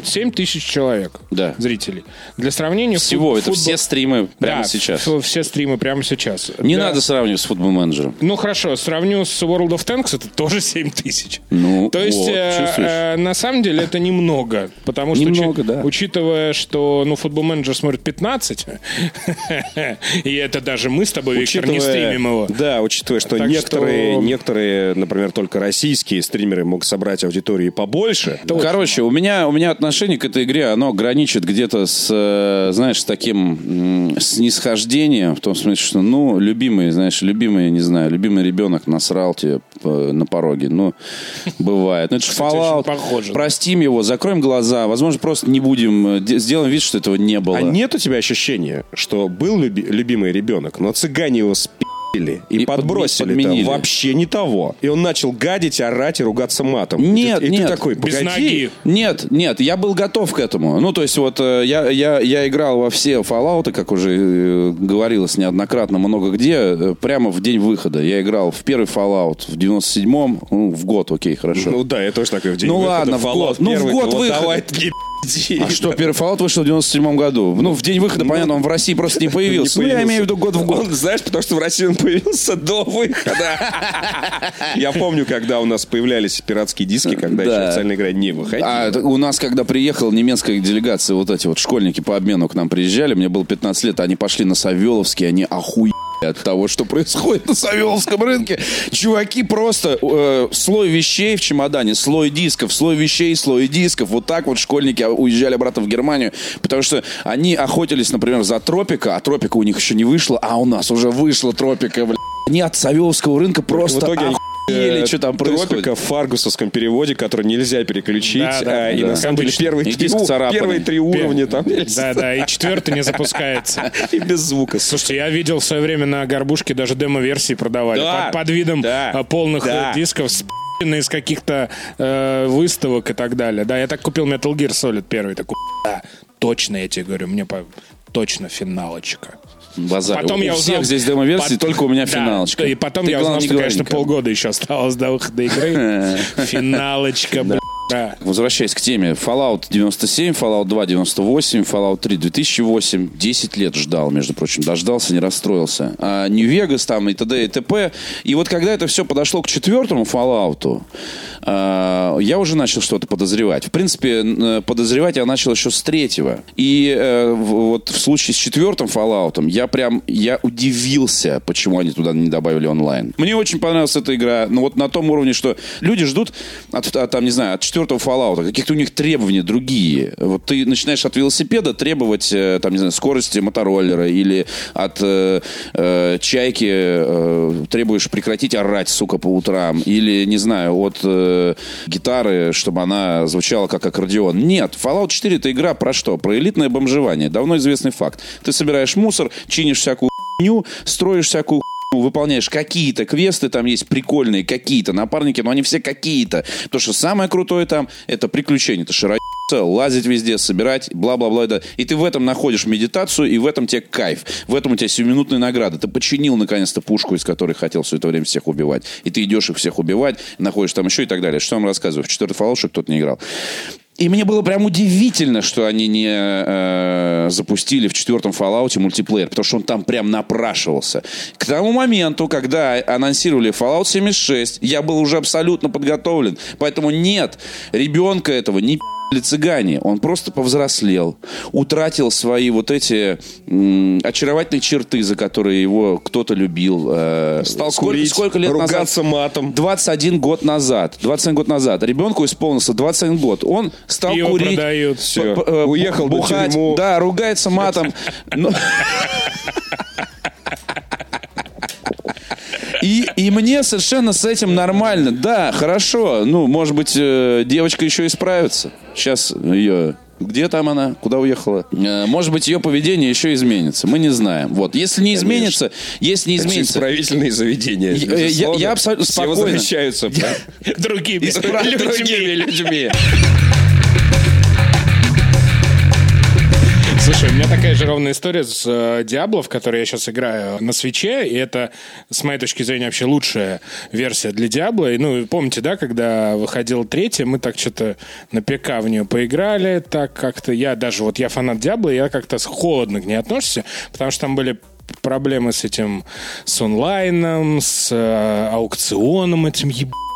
7 тысяч человек Да. зрителей. Для сравнения... Всего, фут- это футбол- все стримы прямо Да, сейчас. ф- все стримы прямо сейчас. Не Для- надо сравнивать с футбол-менеджером. Ну хорошо, сравню с World of Tanks, это тоже [LAUGHS] 7 тысяч. Ну, То есть, вот, э, э, на самом деле, это немного. Потому что, Немного, учи- да. учитывая, что ну, футбол менеджер смотрит 15, [LAUGHS] и это даже мы с тобой, Виктор, не стримим его. Да, учитывая, что некоторые, некоторые, например, только российские стримеры могут собрать аудиторию побольше. Короче, у меня, у меня отношение к этой игре, оно граничит где-то с, э, знаешь, с таким снисхождением, в том смысле, что, ну, любимый, знаешь, любимый, не знаю, любимый ребенок насрал тебе э, на пороге. Ну, [LAUGHS] бывает. Ну, это же Fallout. Простим его, закроем глаза. Возможно, просто не будем, э, де- сделаем вид, что этого не было. А нет у тебя ощущения, что был люби- любимый ребенок, но цыгане его спили и, И подбросили подменили. вообще не того. И он начал гадить, орать и ругаться матом. Нет, и, ты- и нет. ты такой, Без ноги. Нет, нет, я был готов к этому. Ну, то есть, вот э, я, я, я играл во все Fallout, как уже э, говорилось неоднократно, много где, э, прямо в день выхода. Я играл в первый Fallout в 97-м, ну, в год, окей, хорошо. Ну да, я тоже такой в день Ну выхода ладно, в год. Ну, в год вот выхода. давай пи***ди. А что, первый Fallout вышел в 97 году? Ну, в день выхода, понятно, он в России просто не появился. Не Ну, я появился. имею в виду год в год. Он, знаешь, потому что в России он появился до выхода. [LAUGHS] Я помню, когда у нас появлялись пиратские диски, когда Да. еще официальная игра не выходила. А у нас, когда приехала немецкая делегация, вот эти вот школьники по обмену к нам приезжали, мне было 15 лет, они пошли на Савеловский, они охуели от того, что происходит на Савеловском рынке. Чуваки просто э, слой вещей в чемодане, слой дисков, слой вещей, слой дисков. Вот так вот школьники уезжали обратно в Германию, потому что они охотились, например, за Тропика, а Тропика у них еще не вышла, а у нас уже вышла Тропика, бля. Они от Савеловского рынка просто в итоге они охуели, э, что там происходит. Тропика в фаргусовском переводе, который нельзя переключить. Да, да, а, и да. на самом деле первые И три, диск у- первые три уровня там Да, да, и четвертый не запускается. [LAUGHS] и без звука. Слушайте, я видел в свое время на горбушке даже демо-версии продавали. Да, под, под видом да, э, полных да. э, дисков с из каких-то э, выставок и так далее. Да, я так купил Metal Gear Solid первый. Такой, да, точно, я тебе говорю, мне по... точно финалочка. Базар. Потом у я всех узнал... здесь демо-версии, Пот- только у меня Да, финалочка. И потом Ты, я узнал, что, конечно, никому. полгода еще осталось до выхода игры. [LAUGHS] Финалочка, бля. Да. Возвращаясь к теме, Fallout 97, Fallout 2 98, Fallout 3 2008, 10 лет ждал, между прочим, дождался, не расстроился. А Нью-Вегас там и т.д. и т.п. И вот когда это все подошло к четвертому Fallout, а, я уже начал что-то подозревать. В принципе, подозревать я начал еще с третьего. И в- вот в случае с четвертым Fallout я прям, я удивился, почему они туда не добавили онлайн. Мне очень понравилась эта игра, но вот на том уровне, что люди ждут от, от, там, не знаю, от четвертого Fallout, каких-то у них требования другие. Вот ты начинаешь от велосипеда требовать, э, там, не знаю, скорости мотороллера или от э, э, чайки э, требуешь прекратить орать, сука, по утрам. Или, не знаю, от э, гитары, чтобы она звучала как аккордеон. Нет, Fallout 4 это игра про что? Про элитное бомжевание. Давно известный факт. Ты собираешь мусор, чинишь всякую хуйню, строишь всякую выполняешь какие-то квесты, там есть прикольные какие-то напарники, но они все какие-то. То, что самое крутое там, это приключения, это широко лазить везде, собирать, бла-бла-бла. да. И ты в этом находишь медитацию, и в этом тебе кайф. В этом у тебя сиюминутные награды. Ты починил, наконец-то, пушку, из которой хотел все это время всех убивать. И ты идешь их всех убивать, находишь там еще и так далее. Что я вам рассказываю? В четвертый что кто-то не играл. И мне было прям удивительно, что они не э, запустили в четвертом Fallout мультиплеер, потому что он там прям напрашивался. К тому моменту, когда анонсировали Fallout 76, я был уже абсолютно подготовлен. Поэтому нет, ребенка этого не пи***ли цыгане. Он просто повзрослел, утратил свои вот эти м, очаровательные черты, за которые его кто-то любил. э, Стал сколько, курить, сколько лет назад? ругаться матом. 21 год назад. 21 год назад. Ребенку исполнился 21 год. Он стал Пиво курить. продают. П- э, Уехал бухать. тюрьму. Да, ругается матом. [LAUGHS] И, и мне совершенно с этим нормально. Да, хорошо. Ну, может быть, э, девочка еще исправится. Сейчас ее... Где там она? Куда уехала? Э, Может быть, ее поведение еще изменится. Мы не знаем. Вот. Если не изменится, если не Это изменится... исправительные заведения. Я- я- безусловно. я абсолютно Все спокойно. [LAUGHS] Другими Исправь другими людьми. [LAUGHS] Слушай, у меня так такая же ровная история с э, Diablo, в которой я сейчас играю на свече, и это, с моей точки зрения, вообще лучшая версия для Diablo. И, ну, помните, да, когда выходила третья, мы так что-то на ПК в нее поиграли, так как-то я даже, вот я фанат Diablo, я как-то холодно к ней относишься, потому что там были проблемы с этим, с онлайном, с э, аукционом этим ебаным.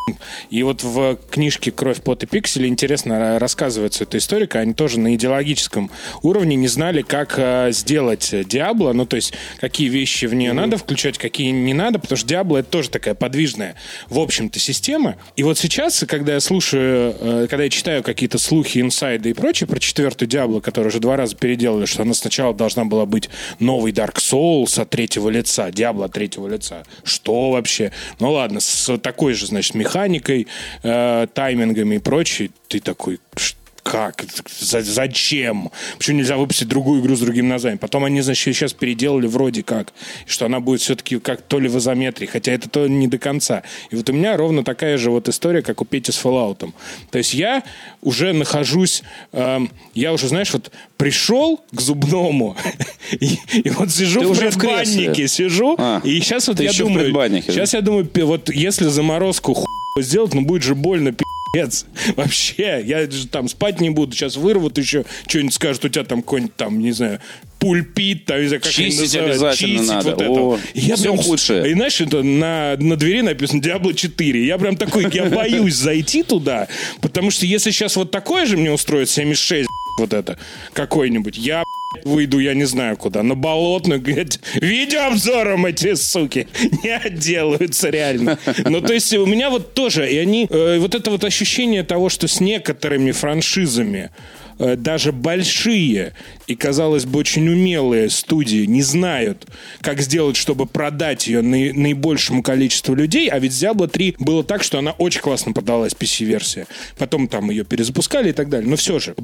И вот в книжке «Кровь, пот и пиксели» интересно рассказывается эта история. Они тоже на идеологическом уровне не знали, как э, сделать Диабло, ну, то есть, какие вещи в нее mm-hmm. надо включать, какие не надо, потому что Диабло — это тоже такая подвижная, в общем-то, система. И вот сейчас, когда я слушаю, э, когда я читаю какие-то слухи, инсайды и прочее про четвертую Диабло, которую уже два раза переделали, что она сначала должна была быть новый Dark Souls от третьего лица, Диабло от третьего лица. Что вообще? Ну, ладно, с такой же, значит, механикой механикой, э, таймингами и прочее, ты такой, как? Зачем? Почему нельзя выпустить другую игру с другим названием? Потом они, значит, сейчас переделали вроде как, что она будет все-таки как то ли в изометрии, хотя это то не до конца. И вот у меня ровно такая же вот история, как у Пети с Fallout. То есть я уже нахожусь, э, я уже, знаешь, вот пришел к зубному, [LAUGHS] и, и вот сижу Ты в предбаннике, сижу, а, и сейчас вот я думаю, сейчас я думаю, вот если заморозку хуй сделать, ну будет же больно, пи***ц. [LAUGHS] Вообще, я же там спать не буду, сейчас вырвут еще, что-нибудь скажут, у тебя там какой-нибудь там, не знаю, пульпит, там, не знаю, как Чистить обязательно Чистить надо. Вот О, это. Я все прям, худшее. И знаешь, это на, на двери написано Diablo 4. Я прям такой, я боюсь зайти туда, потому что если сейчас вот такое же мне устроит 76, [LAUGHS] вот это, какой-нибудь, я выйду, я не знаю куда, на болотную, говорят, видеообзором эти суки не отделаются реально. Ну, то есть у меня вот тоже, и они, э, вот это вот ощущение того, что с некоторыми франшизами даже большие и, казалось бы, очень умелые студии не знают, как сделать, чтобы продать ее на, наибольшему количеству людей, а ведь Diablo 3 было так, что она очень классно продалась, PC-версия. Потом там ее перезапускали и так далее. Но все же,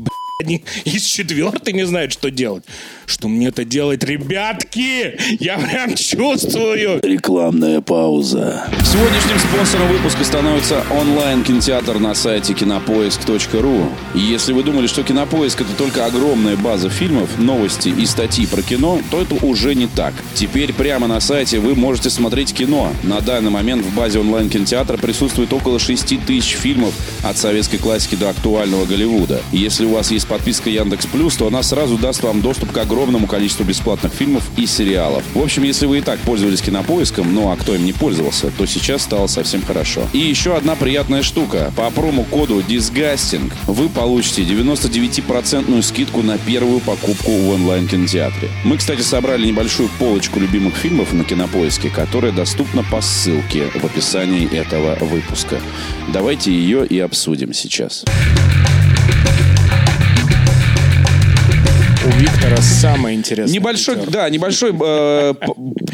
они из четвертой не знают, что делать. Что мне это делать, ребятки? Я прям чувствую. Рекламная пауза. Сегодняшним спонсором выпуска становится онлайн-кинотеатр на сайте кинопоиск.ру. Если вы думали, что кинопоиск это только огромная база фильмов, новости и статьи про кино, то это уже не так. Теперь прямо на сайте вы можете смотреть кино. На данный момент в базе онлайн-кинотеатра присутствует около 6 тысяч фильмов от советской классики до актуального Голливуда. Если у вас есть подписка Яндекс Плюс, то она сразу даст вам доступ к огромному количеству бесплатных фильмов и сериалов. В общем, если вы и так пользовались кинопоиском, ну а кто им не пользовался, то сейчас стало совсем хорошо. И еще одна приятная штука. По промокоду Disgusting вы получите 99% скидку на первую покупку в онлайн-кинотеатре. Мы, кстати, собрали небольшую полочку любимых фильмов на кинопоиске, которая доступна по ссылке в описании этого выпуска. Давайте ее и обсудим сейчас. у Виктора самое интересное. Небольшой, да, небольшой э,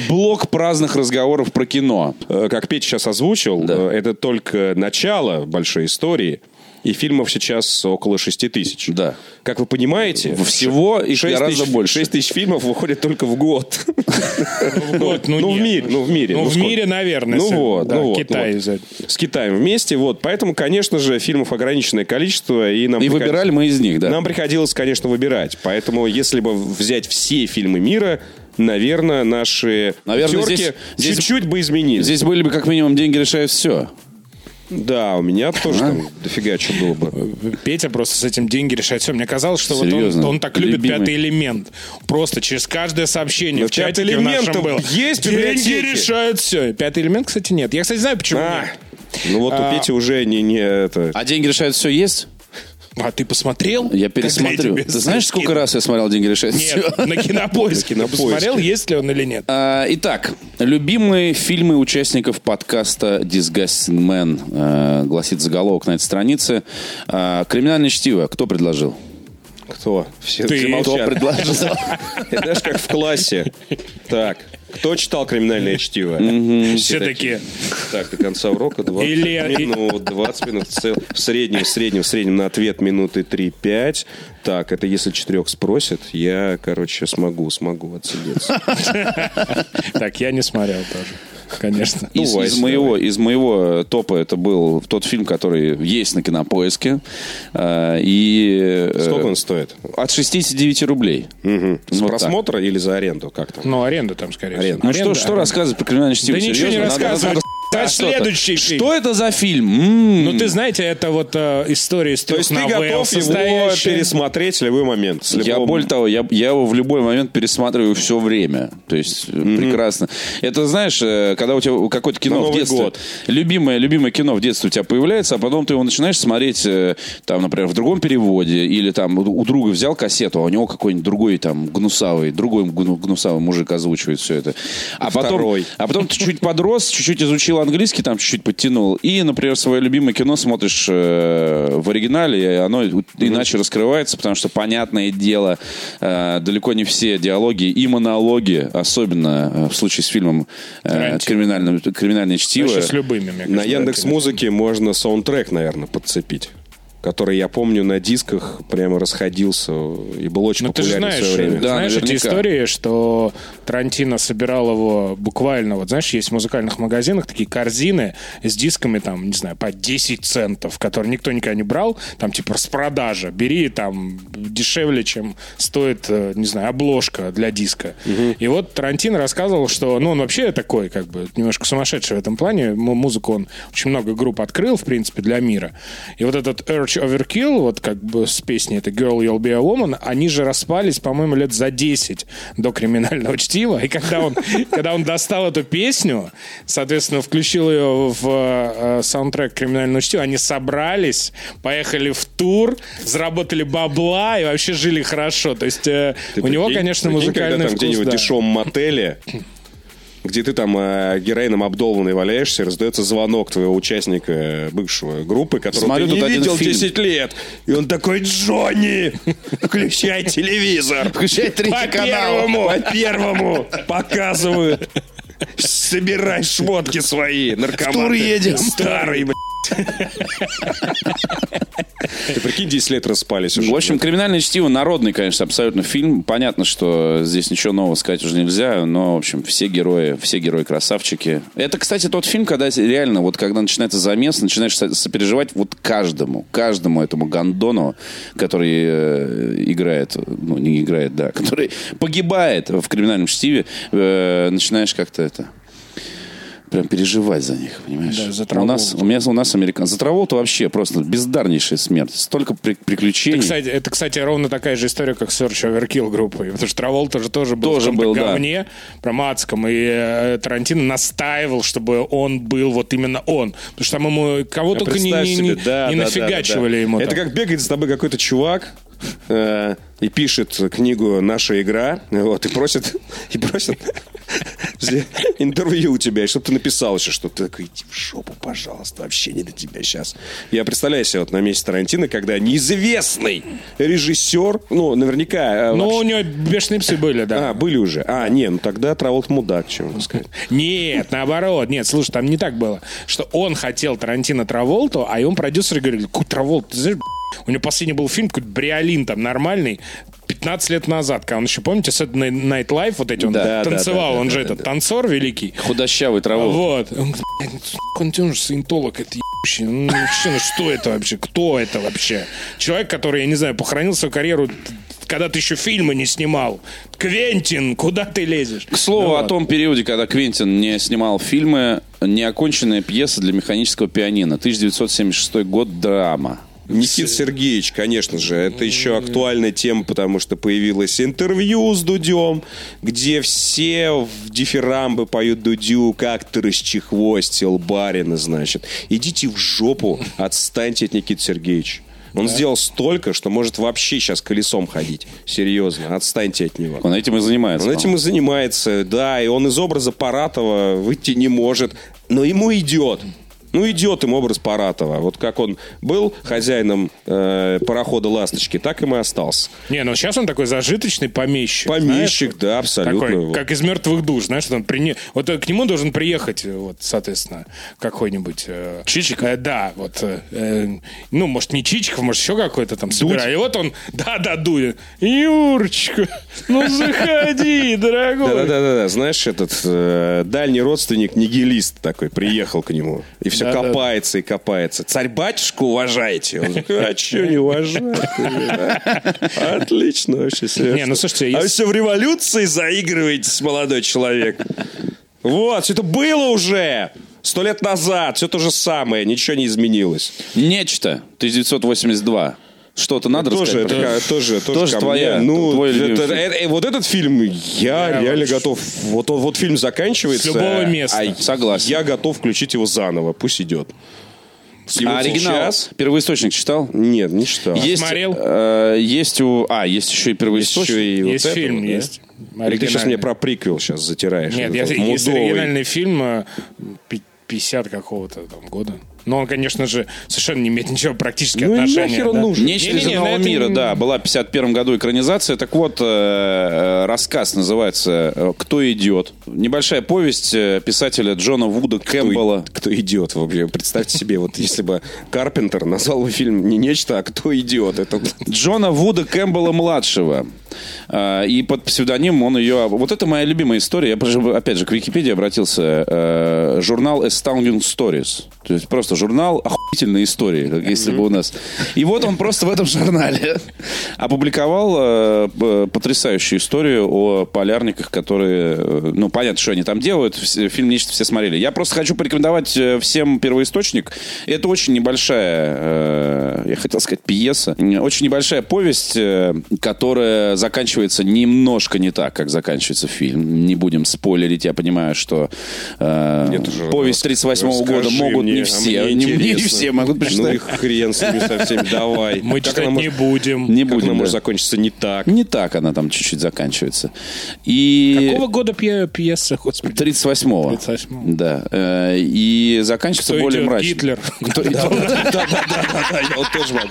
блок праздных разговоров про кино. Э, как Петя сейчас озвучил, да. Э, это только начало большой истории. И фильмов сейчас около 6 тысяч. Да. Как вы понимаете... Всего их гораздо тысяч, больше. 6 тысяч фильмов выходит только в год. В год, ну, ну в мире. Ну, в мире. Ну, в мире, наверное. Ну, вот. ну, вот, Китай. С Китаем вместе. Вот. Поэтому, конечно же, фильмов ограниченное количество. И, нам и выбирали мы из них, да. Нам приходилось, конечно, выбирать. Поэтому, если бы взять все фильмы мира, наверное, наши наверное, здесь, чуть-чуть бы изменились. Здесь были бы как минимум деньги решают все. Да, у меня тоже а? там дофига что было бы. Петя просто с этим деньги решает все. Мне казалось, что вот он, он так любит Любимый. пятый элемент. Просто через каждое сообщение Но в чатике в нашем было. Есть Деньги решают все. Пятый элемент, кстати, нет. Я, кстати, знаю, почему а, нет. Ну вот а, у Пети уже не, не это... А деньги решают все есть? А ты посмотрел? Я пересмотрю. Ты знаешь, сколько раз я смотрел «Деньги решают Нет, на кинопоиске. [LAUGHS] На посмотрел, есть ли он или нет? А, итак, любимые фильмы участников подкаста Disgusting Man, а, гласит заголовок на этой странице. А, Криминальное чтиво. Кто предложил? Кто? Все, Ты. все молчат. Кто предложил? [LAUGHS] Знаешь, как в классе. Так, кто читал «Криминальное чтиво»? Все такие. Так, до конца урока 20 минут, 20 минут. В среднем, в среднем, в среднем на ответ минуты 3-5. Так, это если четырех спросят, я, короче, смогу, смогу отсидеться. [LAUGHS] Так, я не смотрел тоже. [LAUGHS] конечно. Из, Ну, из моего, из моего топа это был тот фильм, который есть на кинопоиске. Э, И э, Сколько он стоит? от 69 рублей. Мгм. С Вот просмотра или за аренду? Как там? Ну, аренда там, скорее всего. Аренда. Ну что, Аренда, что аренда. рассказывать про криминальное чтиво? Да ничего не Серьезно? Надо А следующий фильм. Что это за фильм? М. Ну, ты знаете, это вот э, история из То трех есть ты новелл, готов его состоящая- пересмотреть в любой момент? с Я более того, я, я его в любой момент пересматриваю все время. То есть э, прекрасно. Это знаешь, э, когда у тебя какое-то кино На в Новый детстве, год. любимое, любимое кино в детстве у тебя появляется, а потом ты его начинаешь смотреть, э, там, например, в другом переводе, или там у у друга взял кассету, а у него какой-нибудь другой там гнусавый, другой гну- гнусавый мужик озвучивает все это. А потом, Второй. а потом ты чуть подрос, чуть-чуть изучил английский, там чуть-чуть подтянул, и, например, свое любимое кино смотришь э, в оригинале, и оно у- иначе раскрывается, потому что, понятное дело, э, далеко не все диалоги и монологи, особенно э, в случае с фильмом э. «Криминальное, «Криминальное чтиво», Вообще с любыми, мне На кажется, Яндекс да, Музыке можно саундтрек, наверное, подцепить. Который, я помню, на дисках прямо расходился и был очень Ну, ты же популярен знаешь, в свое время. Да, знаешь эти истории, что Тарантино собирал его буквально, вот знаешь, есть в музыкальных магазинах такие корзины с дисками, там, не знаю, по 10 центов, которые никто никогда не брал, там, типа, распродажа, бери, там, дешевле, чем стоит, э, не знаю, обложка для диска. И вот Тарантино рассказывал, что, ну, он вообще такой, как бы, немножко сумасшедший в этом плане, М- музыку он очень много групп открыл, в принципе, для мира. И вот этот Urge Overkill, вот как бы с песней это Girl You'll Be a Woman, они же распались, по-моему, лет за 10 до криминального чтива. И когда он, [LAUGHS] когда он достал эту песню, соответственно, включил ее в э, саундтрек криминального чтива, они собрались, поехали в тур, заработали бабла и вообще жили хорошо. То есть э, у него, конечно, музыкальный когда там вкус, где-нибудь в дешевом мотеле, где ты там э, героином обдолбанный валяешься, раздается звонок твоего участника э, бывшего группы, которого Смотрю ты не видел фильм. 10 лет. И он такой, Джонни, включай телевизор. Включай третий По канал. первому, по первому показывают. Собирай шмотки свои, наркоман. тур едем. Старый, блядь. Ты прикинь, 10 лет распались уже. В общем, «Криминальное чтиво» народный, конечно, абсолютно фильм. Понятно, что здесь ничего нового сказать уже нельзя, но, в общем, все герои, все герои красавчики. Это, кстати, тот фильм, когда реально, вот когда начинается замес, начинаешь со- сопереживать вот каждому, каждому этому гондону, который э, играет, ну, не играет, да, [LAUGHS] который погибает в «Криминальном чтиве», э, начинаешь как-то это прям переживать за них, понимаешь? Да, за у нас, Траволту. у меня у нас американ. За Траволту вообще просто бездарнейшая смерть. Столько при- приключений. Кстати, это, кстати, ровно такая же история, как Search Overkill группой. Потому что Траволта же тоже был Тоже в был, да. говне прям адском. И э, Тарантино настаивал, чтобы он был вот именно он. Потому что там ему кого А только не, не, себе, не- да, не да, нафигачивали да, да. ему. Это там. как бегает с тобой какой-то чувак э, и пишет книгу «Наша игра», вот, и просит, [LAUGHS] и просит интервью у тебя, и чтобы ты написал еще что-то. Ты такой, иди в жопу, пожалуйста, вообще не до тебя сейчас. Я представляю себе вот на месте Тарантино, когда неизвестный режиссер, ну, наверняка... э, Ну, вообще- у него бешеные псы были, да. А, были уже. А, не, ну тогда Траволт мудак, можно сказать. Нет, наоборот. Нет, слушай, там не так было. Что он хотел Тарантино Траволту, а ему продюсеры говорили, какой Траволт, ты знаешь, у него последний был фильм, какой-то Бриолин там нормальный, 15 лет назад, когда он еще, помните, Saturday Night Live, вот эти он Да, танцевал, да, да, он да, же да, этот да. танцор великий. Худощавый Траволта. Вот. Он говорит, «Блядь, ну, он, он же саентолог, это. Ну, вообще, ну что это вообще? Кто это вообще? Человек, который, я не знаю, похоронил свою карьеру, когда ты еще фильмы не снимал. Квентин, куда ты лезешь? К слову Ну о вот. том периоде, когда Квентин не снимал фильмы, неоконченная пьеса для механического пианино. 1976 год, драма. Никит Сергеевич, конечно же, это еще актуальная тема, потому что появилось интервью с Дудем, где все в дифирамбы поют Дудю, как ты расчехвостил барина, значит. Идите в жопу, отстаньте от Никиты Сергеевича. Он сделал столько, что может вообще сейчас колесом ходить. Серьезно, отстаньте от него. Он этим и занимается. Он этим и занимается, да, и он из образа Паратова выйти не может, но ему идет. Ну, идет им образ Паратова. Вот как он был хозяином э, парохода «Ласточки», так им и остался. Не, ну сейчас он такой зажиточный помещик. Помещик, знаешь, да, абсолютно. Такой, Вот. как из мертвых душ, знаешь, он прине... вот э, к нему должен приехать, э, вот, соответственно, какой-нибудь... э, Чичиков? э, да, вот, э, э, ну, может, не Чичиков, может, еще какой-то там собирает. И вот он, да-да, дует. Юрочка, ну заходи, [LAUGHS] дорогой. Да-да-да, знаешь, этот э, дальний родственник нигилист такой приехал к нему. И все Да-да. копается и копается. Царь-батюшку уважаете? Он такой, а что не уважать? Отлично вообще. Не, ну, слушайте, А все в революции заигрываетесь, молодой человек. Вот, все это было уже. Сто лет назад, все то же самое, ничего не изменилось. Нечто. 1982. Что-то надо тоже, рассказать? это, ка- тоже, тоже, Тоже ко твоя- мне. Ну, твой это- это- э, вот этот фильм я, Я реально вообще- готов. Вот, он- вот фильм заканчивается. С любого места. а Согласен. Я готов включить его заново. Пусть идет. А вот оригинал? сейчас- Первоисточник читал? Нет, не читал. Есть, Смотрел? э, есть у... А, есть еще и Есть первоисточник. еще и вот Есть этого, фильм, да? есть. Или ты сейчас мне про приквел сейчас затираешь? Нет, я, вот есть оригинальный фильм э, пи- 50 какого-то там года. Но он, конечно же, совершенно не имеет ничего практически Ну отношения. нахер он да. нужен? Нечто из Не-не-не, иного на это мира, не- да, была в 51 году экранизация. Так вот, э, э, рассказ называется э, «Кто идет?». Небольшая повесть писателя Джона Вуда Кэмпбелла. Кто идет вообще? Представьте себе, вот если бы Карпентер назвал бы фильм не нечто, а кто идет. Это Джона Вуда Кэмпбелла-младшего. И под псевдонимом он ее... Вот это моя любимая история. Я, опять же, к Википедии обратился. Журнал Astounding Stories. То есть просто журнал охуительной истории, как если бы у нас. И вот он просто в этом журнале [LAUGHS] опубликовал э, потрясающую историю о полярниках, которые... э, Ну, понятно, что они там делают. Фильм «Нечто» все смотрели. Я просто хочу порекомендовать э, всем первоисточник. Это очень небольшая, э, я хотел сказать, пьеса. Очень небольшая повесть, э, которая заканчивается немножко не так, как заканчивается фильм. Не будем спойлерить, я понимаю, что э, повесть 38 года расскажи могут не а все. Не, не все могут Ну прочитать. и хрен с ними со всеми, давай. Мы Как читать она не может- будем. Не Как будем. она да. может закончиться не так? Не так она там чуть-чуть заканчивается. И... Какого года пье- пьеса, господи? 38-го. 38-го. Да. Э, И заканчивается Кто более идет? мрачно. Гитлер. Да-да-да, я вот тоже могу.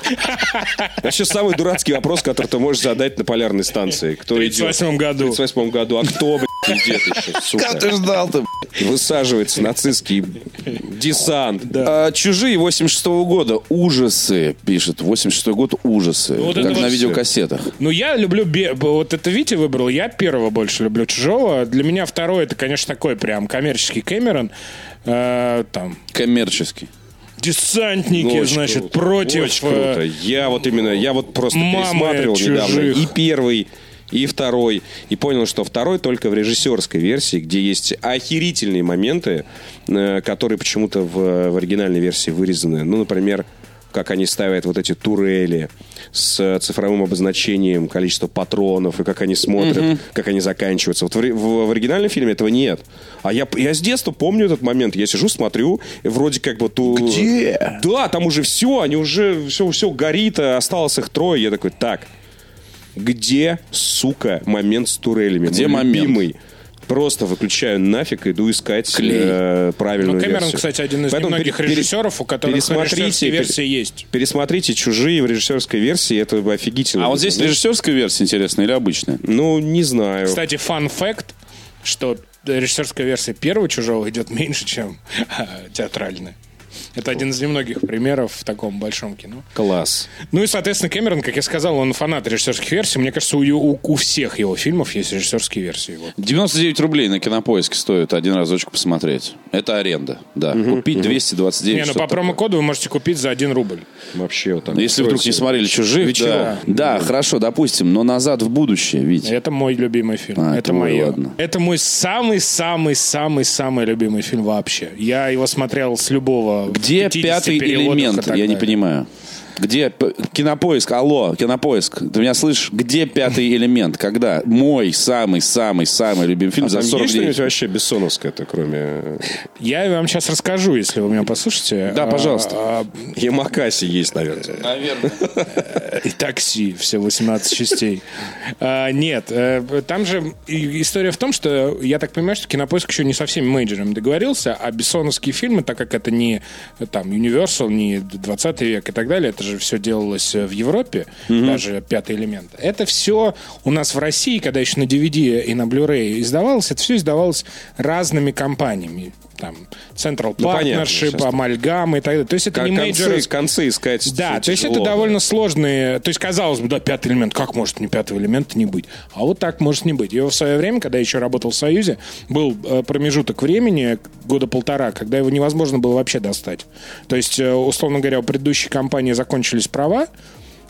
Вообще самый дурацкий вопрос, который ты можешь задать на полярной станции. Кто В идет? 38 году. В 38 году. А кто, блядь, идет еще, сука? ждал-то? Высаживается нацистский десант. А, Чужие 86 года. Ужасы, пишет. 86 год ужасы. Вот как это на вот видеокассетах. Ну, я люблю... бе- Вот это Витя выбрал, я первого больше люблю «Чужого». Для меня второй, это, конечно, такой прям коммерческий Кэмерон. Э, там, Коммерческий. десантники, Очень значит, круто. против... Очень э, круто. Я вот именно, я вот просто Мамы пересматривал недавно чужих. и первый, и второй, и понял, что второй только в режиссерской версии, где есть охерительные моменты, э, которые почему-то в, в оригинальной версии вырезаны. Ну, например, как они ставят вот эти турели с цифровым обозначением количества патронов, и как они смотрят, как они заканчиваются. Вот в, в- в оригинальном фильме этого нет. А я, я с детства помню этот момент. Я сижу, смотрю, и вроде как бы... Ту... Где? Да, там уже все, они уже, все, все горит, а осталось их трое. Я такой, так, где, сука, момент с турелями? Где Мой момент? любимый. Просто выключаю нафиг, иду искать Клей. э, правильную Ну, Кэмерон, версию. кстати, один из Поэтому немногих пере- режиссеров, у которых режиссерские пере- версии есть. Пересмотрите «Чужие» в режиссерской версии, это офигительно. А вот здесь режиссерская версия интересная или обычная? Ну, не знаю. Кстати, фан факт, что режиссерская версия первого «Чужого» идет меньше, чем [LAUGHS] театральная. Это один из немногих примеров в таком большом кино. Класс. Ну и, соответственно, Кэмерон, как я сказал, он фанат режиссерских версий. Мне кажется, у, у- у всех его фильмов есть режиссерские версии. Вот. 99 рублей на кинопоиске стоит один разочек посмотреть. Это аренда, да. Купить 229. Не, ну по промокоду вы можете купить за 1 рубль. Вообще вот так. Ну, Если вдруг не смотрели «Чужих», Вечера. да. Да, хорошо, допустим, но «Назад в будущее», Витя. Это мой любимый фильм. А, это мое. ладно. Это мой самый-самый-самый-самый любимый фильм вообще. Я его смотрел с любого... Где 50 пятый элемент? Я не понимаю. Где кинопоиск? Алло, кинопоиск. Ты меня слышишь? Где пятый элемент? Когда? Мой самый-самый-самый любимый фильм А за там 49. есть что-нибудь вообще бессоновское-то, кроме... Я вам сейчас расскажу, если вы меня послушаете. Да, пожалуйста. А, Ямакаси есть, наверное. Наверное. а, [LAUGHS] И такси, все 18 частей. А, Нет, э, там же история в том, что я так понимаю, что Кинопоиск еще не со всеми мейджорами договорился, а бессоновские фильмы, так как это не э, там Universal, не 20 век и так далее, это же все делалось э, в Европе, даже пятый элемент. Это все у нас в России, когда еще на DVD и на Blu-ray издавалось, это все издавалось разными компаниями. Там Central Ну, понятно, Partnership. Amálgama и так далее. То есть это Кон- не мейджоры. концы, концы искать Да, то есть это да. довольно сложные... То есть, казалось бы, да, пятый элемент, как может не пятого элемента не быть? А вот так может не быть. Его в свое время, когда я еще работал в Союзе, был э, промежуток времени, года полтора, когда его невозможно было вообще достать. То есть, э, условно говоря, у предыдущей компании закончились права,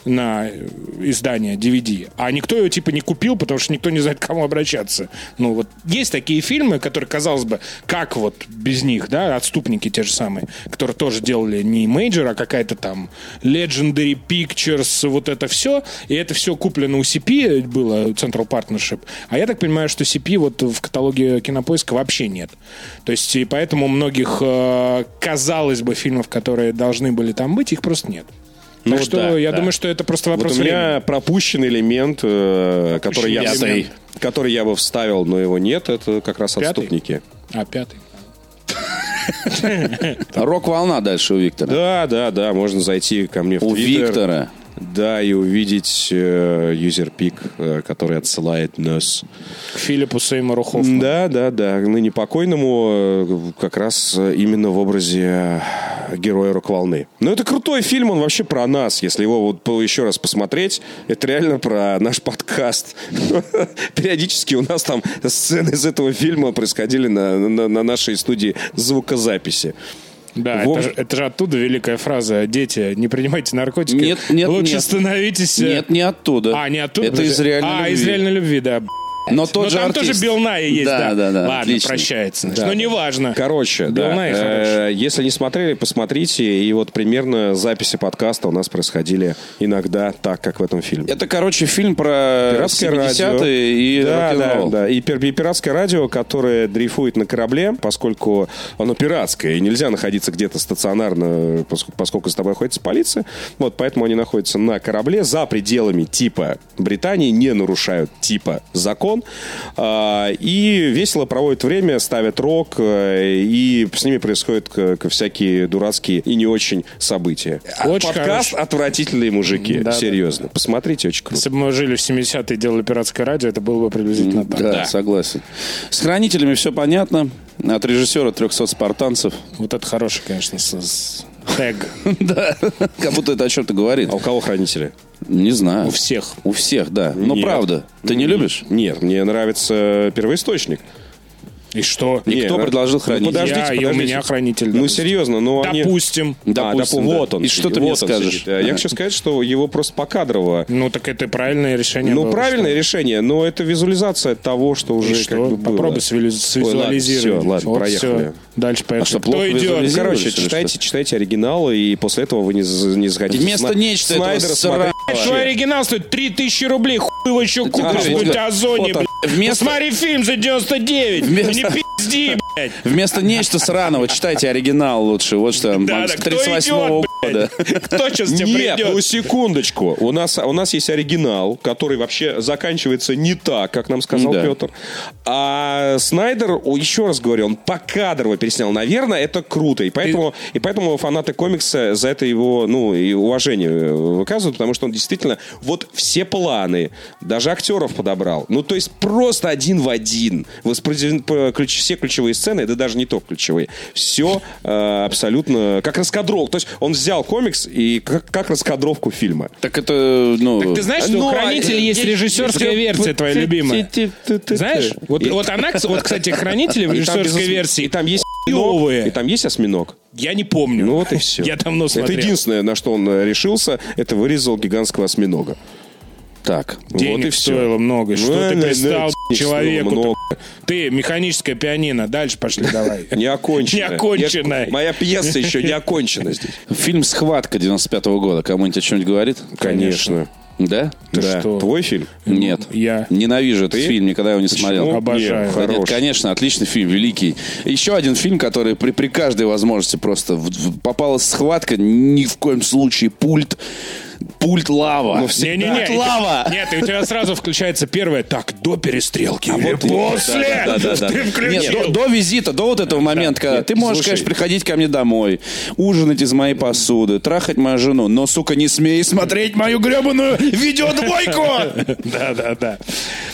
на э, издание DVD, а никто ее типа не купил, потому что никто не знает, к кому обращаться. Ну вот есть такие фильмы, которые, казалось бы, как вот без них, да, отступники те же самые, которые тоже делали не major, а какая-то там Legendary Pictures, вот это все, и это все куплено у CP, было Central Partnership, а я так понимаю, что CP вот в каталоге Кинопоиска вообще нет. То есть и поэтому многих, э, казалось бы, фильмов, которые должны были там быть, их просто нет. Ну так что да, я да. думаю, что это просто Вот вопрос у меня времени. пропущенный элемент, э, который я, Пропущенный элемент. который я бы вставил, но его нет, это как раз Пятый? отступники. А, пятый. Рок-волна дальше у Виктора. Да, да, да, можно зайти ко мне в У Твиттер. Виктора. Да, и увидеть э, юзерпик, э, который отсылает нас. К Филиппу Сеймору Хоффману. Да, да, да. Ныне покойному э, как раз э, именно в образе героя рок-волны. Но это крутой фильм, он вообще про нас. Если его вот еще раз посмотреть, это реально про наш подкаст. [LAUGHS] Периодически у нас там сцены из этого фильма происходили на, на- на нашей студии звукозаписи. Да, Вов- это, это же оттуда великая фраза «Дети, не принимайте наркотики, Нет, нет, лучше нет. становитесь...» э, Нет, не оттуда. А, не оттуда? Это из реальной А, любви. из реальной любви, да. Но тот Но же там артист. тоже Билл Най есть, да. Да, да, да. Ладно, отлично. прощается. Да. Но неважно. Короче, да, э, если не смотрели, посмотрите. И вот примерно записи подкаста у нас происходили иногда так, как в этом фильме. Это, короче, фильм про Пиратское 70-е радио. и да, да, рок-н-ролл. да. И, пир- и пиратское радио, которое дрейфует на корабле, поскольку оно пиратское, и нельзя находиться где-то стационарно, поскольку, поскольку с тобой охотится полиция. Вот, поэтому они находятся на корабле за пределами типа Британии, не нарушают типа закон. А, и весело проводят время, ставят рок, э, и с ними происходят всякие дурацкие и не очень события. Очень Подкаст хороший. «Отвратительные мужики». Да, да, Серьезно. Посмотрите, очень круто. Если бы мы жили в 70-е и делали пиратское радио, это было бы приблизительно так. Да, согласен. С хранителями все понятно. От режиссера 300 спартанцев. Вот это хороший, конечно, с, тег [LAUGHS] Да, как будто это о чем-то говорит. А у кого хранители? Не знаю. у всех. У всех, да. Но Нет. правда. Ты не любишь? Нет, мне нравится первоисточник. И что? И кто Не, предложил ну, хранитель? подождите, Я, и у подождите. меня хранитель. Ну, допустим. серьезно, но они... Допустим. Да, А, допустим. Вот он. И что ты мне вот он скажешь? сидит. А Я хочу сказать, что его просто покадрово. Ну, так это правильное решение Ну, было, правильное что- решение, но это визуализация того, что уже И как что? бы было. Попробуй свизуализировать. Ой, ладно, всё, ладно, Вот проехали. всё. Дальше поехали. что, Кто плохо идет? визуализировали? Короче, читайте, что? читайте оригиналы, и после этого вы не, не захотите Вместо Сна- нечто этого Снайдера сраного. смотреть. Твой оригинал стоит 3000 рублей, хуй его еще купишь а, в озоне, блядь. Вместо- Посмотри фильм за 99. Вместо- Не пизди, блядь. Вместо нечто сраного читайте оригинал лучше. Вот что Да, да, с кто 38 идет, года. [LAUGHS] Кто сейчас тебе Нет, ну секундочку. У нас, у нас есть оригинал, который вообще заканчивается не так, как нам сказал Да. Петр. А Снайдер, еще раз говорю, он покадрово переснял. Наверное, это круто. И поэтому, и поэтому фанаты комикса за это его ну, и уважение э, выказывают, потому что он действительно вот все планы, даже актеров подобрал. Ну, то есть просто один в один. Воспроизведены по- ключ- все ключевые сцены, да даже не только ключевые. Все э, абсолютно как раскадровка. То есть он взял комикс и как, как раскадровку фильма. Так это, ну... Так ты знаешь, что Ну, у Хранителей есть есть- режиссерская версия твоя любимая? Знаешь? Вот, И- вот она, вот, кстати, Хранители в режиссерской версии. И там есть осьминог, И там есть осьминог. Я не помню. Ну вот и все. [LAUGHS] Я давно смотрел. Это единственное, на что он решился, это вырезал гигантского осьминога. Так. Денег вот и все. стоило много. Что Да, ты да, да, пристал денег человеку? стоило много. Ты механическое пианино. Дальше пошли давай. [LAUGHS] Не оконченная. Моя пьеса еще не окончена здесь. Фильм «Схватка» 95 года. Кому-нибудь о чем-нибудь говорит? Конечно. Да? Ты да. что? Твой фильм? Нет. Я. Ненавижу этот Ты? фильм, никогда его не смотрел. Почему? Обожаю. Нет, Да нет, хорош. конечно, отличный фильм, великий. Еще один фильм, который при, при каждой возможности просто в- в- попалась схватка, ни в коем случае пульт, пульт лава. Ну, все- Не-не-не. Пульт лава. Нет, и у тебя сразу включается первое. Так, до перестрелки или вот после? да, да, да. Ты Нет, включил. до, до визита, до вот этого момента, когда Нет, ты можешь, слушай. конечно, приходить ко мне домой, ужинать из моей посуды, трахать мою жену, но, сука, не смей смотреть мою гребаную видеодвойку! [LAUGHS] Да, да, да.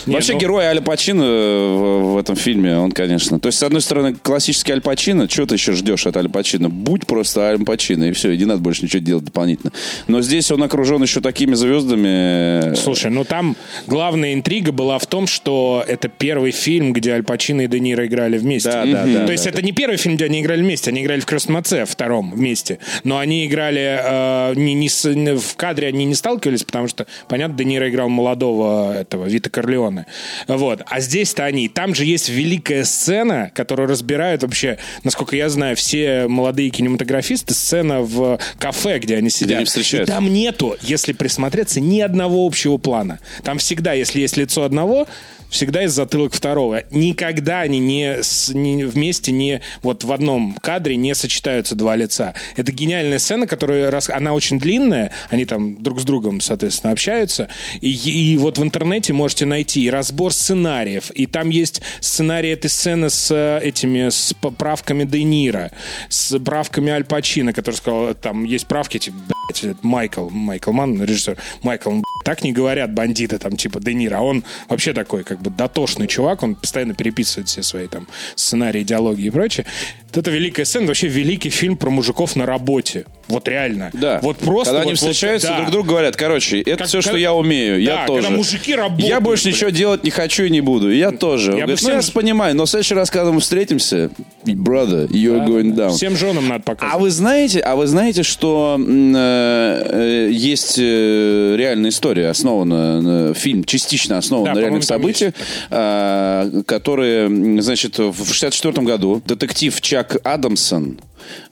Нет, Вообще ну, герой Аль Пачино в, в этом фильме, он, конечно... То есть, с одной стороны, классический Аль Пачино, что ты еще ждешь от Аль Пачино? Будь просто Аль Пачино, и все, и не надо больше ничего делать дополнительно. Но здесь он окружен еще такими звездами... Слушай, ну там главная интрига была в том, что это первый фильм, где Аль Пачино и Де Ниро играли вместе. Да, да, да, То есть это не первый фильм, где они играли вместе, они играли в «Крестном отце» втором вместе. Но они играли э, не, не с- не- в кадре, они не сталкивались, потому что, понятно, Де Ниро играл молодого этого Вита Корлеоне. Вот. А здесь-то они. Там же есть великая сцена, которую разбирают вообще, насколько я знаю, все молодые кинематографисты, сцена в кафе, где они сидят. они встречаются. И там нету, если присмотреться, ни одного общего плана. Там всегда, если есть лицо одного, всегда есть затылок второго. Никогда они не, с- не вместе, не вот в одном кадре не сочетаются два лица. Это гениальная сцена, которая рас- она очень длинная, они там друг с другом, соответственно, общаются. И, и вот в интернете можете найти разбор сценариев, и там есть сценарий этой сцены с э, этими с поправками Де Ниро, с правками Аль Пачино, который сказал, там есть правки, типа, блядь, Майкл, Майкл Ман, режиссер, Майкл, так не говорят бандиты, там, типа, Де Ниро, а он вообще такой, как бы, дотошный чувак, он постоянно переписывает все свои, там, сценарии, диалоги и прочее. Вот это великая сцена, вообще великий фильм про мужиков на работе. Вот реально. Да. Вот просто... Когда они вот- вот, встречаются, да. друг другу говорят, короче, это Как- все, что как- я умею, Да, я тоже. когда мужики работают, Я больше блин. ничего делать не хочу и не буду, я тоже. Я говорит, ну, всем- я понимаю, но в следующий раз, когда мы встретимся, brother, you're going down. Всем женам надо А показывать. вы знаете, а вы знаете, что э, э, есть э, реальная история, основана на фильм частично основан Да, на реальных событиях, э, которые, значит, в 64 году детектив Чак Адамсон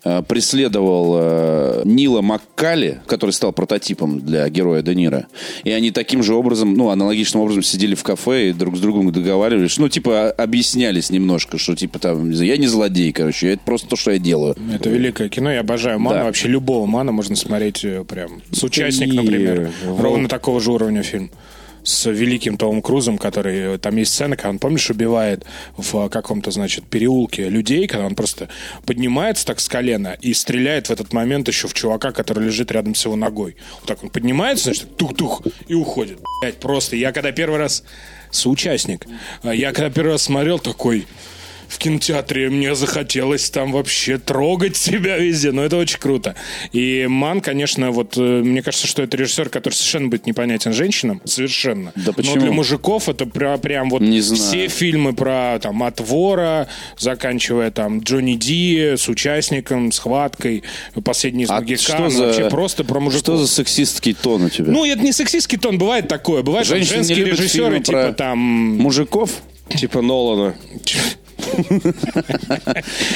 э, преследовал э, Нила Маккали, который стал прототипом для героя Де Ниро. И они таким же образом, ну, аналогичным образом сидели в кафе и друг с другом договаривались, ну, типа, объяснялись немножко, что, типа, там, я не злодей, короче, это просто то, что я делаю. Это великое кино, я обожаю Мана. Да. Вообще любого Мана можно смотреть э, прям. С участник, И- например. Волк. Ровно такого же уровня фильм. С великим Томом Крузом, который... Там есть сцена, когда он, помнишь, убивает в э, каком-то, значит, переулке людей, когда он просто поднимается так с колена и стреляет в этот момент еще в чувака, который лежит рядом с его ногой. Вот так он поднимается, значит, тух-тух, и уходит. Блять, просто. Я когда первый раз... Соучастник. А Я когда первый раз смотрел, такой в кинотеатре мне захотелось там вообще трогать [LAUGHS] себя везде. Но это очень круто. И Ман, конечно, вот э, мне кажется, что это режиссер, который совершенно будет непонятен женщинам. Совершенно. Да почему? Но для мужиков это пря- прям вот Не знаю. все фильмы про там от вора, заканчивая там Джонни Ди с участником, схваткой, последний из А Магикан. что за- Вообще просто про мужиков. Что за сексистский тон у тебя? Ну, это не сексистский тон, бывает такое. Бывает Женщины женские режиссеры, типа там... Мужиков? Типа Нолана.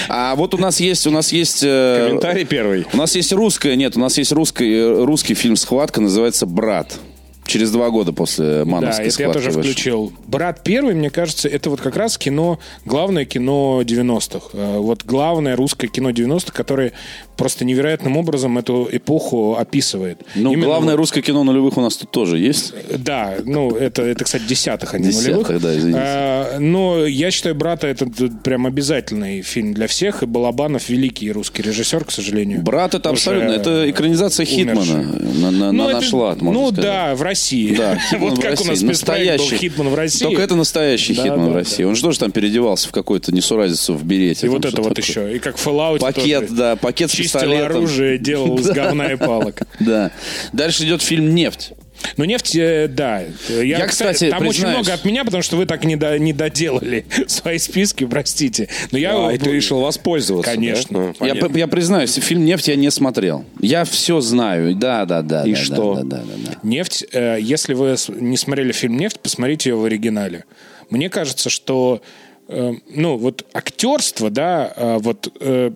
А вот у нас есть, у нас есть... э, Комментарий первый. У нас есть русская, нет, у нас есть русский, э, русский фильм «Схватка», называется «Брат». Через два года после Да, «Мановской это я схватки» тоже вышел. включил. «Брат первый», мне кажется, это вот как раз кино, главное кино 90-х. Э, Вот главное русское кино 90-х, которое просто невероятным образом эту эпоху описывает. Ну, Именно главное русское кино нулевых у нас тут тоже есть. Да, ну, это, это кстати, десятых, а не Десятых, нулевых. да, извините. А, но я считаю, «Брата» это прям обязательный фильм для всех, и Балабанов великий русский режиссер, к сожалению. «Брат» это абсолютно, это экранизация умерший. Hitman а. На, на- Ну, на это- можно Ну сказать. да, в России. Да, [LAUGHS] Hitman вот в как России. у нас спецпроект был Hitman в России. Только это настоящий Да, Hitman да, в России. Он же тоже там переодевался в какую-то несуразицу в берете. И вот это вот такое. еще. И как в Fallout Пакет, тоже. да, пакет с пистолетом. оружие, делал [LAUGHS] из говна и палок. [LAUGHS] Да. Дальше идет фильм «Нефть». Ну, нефть, э, да. Я, Я, кстати, там очень признаюсь- много от меня, потому что вы так не, до- не доделали [LAUGHS] свои списки, простите. Но я... А, и ты решил воспользоваться, Конечно. да? Ну, Я, я признаюсь, фильм «Нефть» я не смотрел. Я все знаю. Да, да, да. И да, что? Да, да, да, да, да. Нефть, э, если вы не смотрели фильм «Нефть», посмотрите его в оригинале. Мне кажется, что ну, вот актерство, да, э, вот э,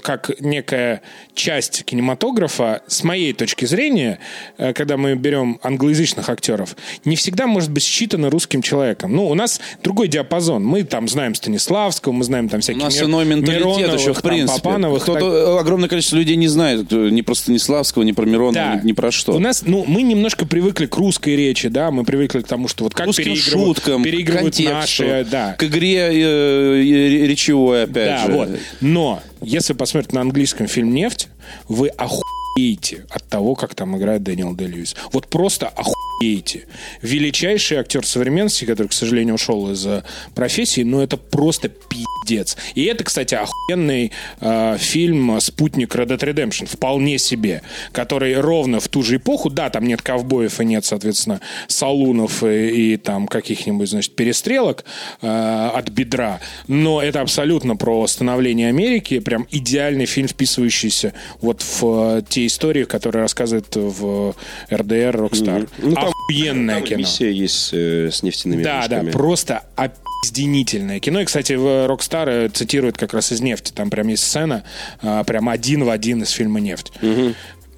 как некая часть кинематографа, с моей точки зрения, э, когда мы берем англоязычных актеров, не всегда может быть считано русским человеком. Ну, у нас другой диапазон. Мы там знаем Станиславского, мы знаем там У всяких нас Мир- иной менталитет Мироновых, еще, в там, принципе. Папановых. Кто-то, так- огромное количество людей не знает ни про Станиславского, ни про Миронова, ни, ни про что. У нас, ну, мы немножко привыкли к русской речи, да, мы привыкли к тому, что вот как русским переигрывают, шуткам, переигрывают контексту, наши, да. к игре э, э, речевой, опять Да, же. вот. Но если посмотреть на английском фильм «Нефть», вы охуеете от того, как там играет Дэниел Дэ Льюис. Вот просто охуеете. Величайший актер современности, который, к сожалению, ушел из профессии, но это просто пиздец. И это, кстати, охуенный э, фильм «Спутник Red Dead Redemption», вполне себе, который ровно в ту же эпоху, да, там нет ковбоев и нет, соответственно, салунов и, и там каких-нибудь, значит, перестрелок э, от бедра, но это абсолютно про становление Америки, прям идеальный фильм, вписывающийся вот в э, те истории, которые рассказывают в RDR Rockstar. Ну, там- Охуенное Там кино. миссия есть э, с нефтяными Да, да, вышками. просто опизденительное кино. И, кстати, в Rockstar цитирует как раз из «Нефти». Там прям есть сцена, а, прям один в один из фильма «Нефть».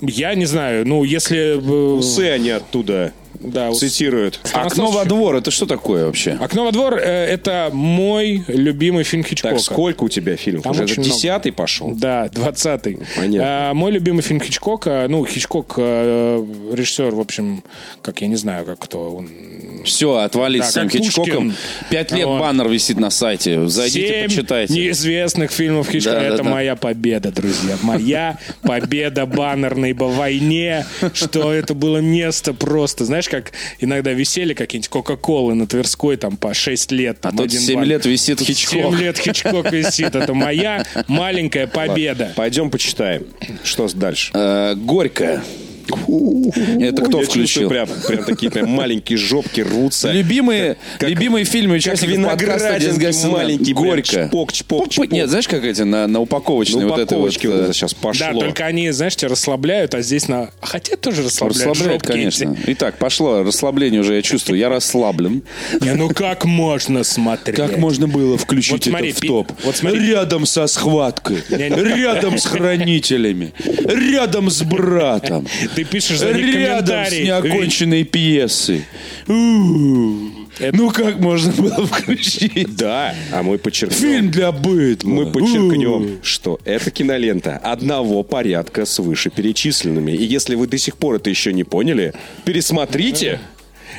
Я не знаю, ну, если... э, Усы они оттуда Да, цитируют. Окно во двор, это что такое вообще? «Окно во двор» э, — это мой любимый фильм Хичкока. Так, сколько у тебя фильмов? Там Уже это десятый пошел? Да, 20-й. Понятно. А, мой любимый фильм Хичкока, ну, Хичкок, э, режиссер, в общем, как я не знаю, как кто он. Все, отвалить Да, с Пушкин. Хичкоком. Пять лет Вот. баннер висит на сайте. Зайдите, Семь почитайте. неизвестных фильмов Хичкока. Да, да, Это да. моя победа, друзья. Моя победа баннерной по войне, что это было место просто. Знаешь, как иногда висели какие-нибудь Кока-Колы на Тверской там по 6 лет. А Там, тут один 7 баннер. лет висит Тут Хичкок. 7 лет Хичкок висит. Это моя маленькая победа. Пойдем почитаем. Что дальше? Э, Горько. Это кто Я включил? чувствую, Прям, прям такие прям маленькие жопки ррутся. Любимые, как- любимые фильмы как участников подкаста прям Горько. чпок, чпок, чпок. Нет, знаешь, как эти на, на упаковочной Ну, вот это вот... э, это сейчас пошло. Да, только они, знаешь, тебя расслабляют, а здесь на... а Хотя тоже расслабляют. Расслабляет, жопки конечно. эти. Итак, пошло расслабление уже, я чувствую. Я расслаблен. Не, ну как можно смотреть? было включить Вот смотри, это в пи- топ? вот смотри. Рядом со схваткой, рядом с хранителями, рядом с братом, Ты пишешь за них рядом с комментарий. неоконченной пьесой. У-у-у. Ну как можно было включить? Да, а мы подчеркнем. Фильм для быдла. Мы подчеркнем, что это кинолента одного порядка с вышеперечисленными. И если вы до сих пор это еще не поняли, пересмотрите.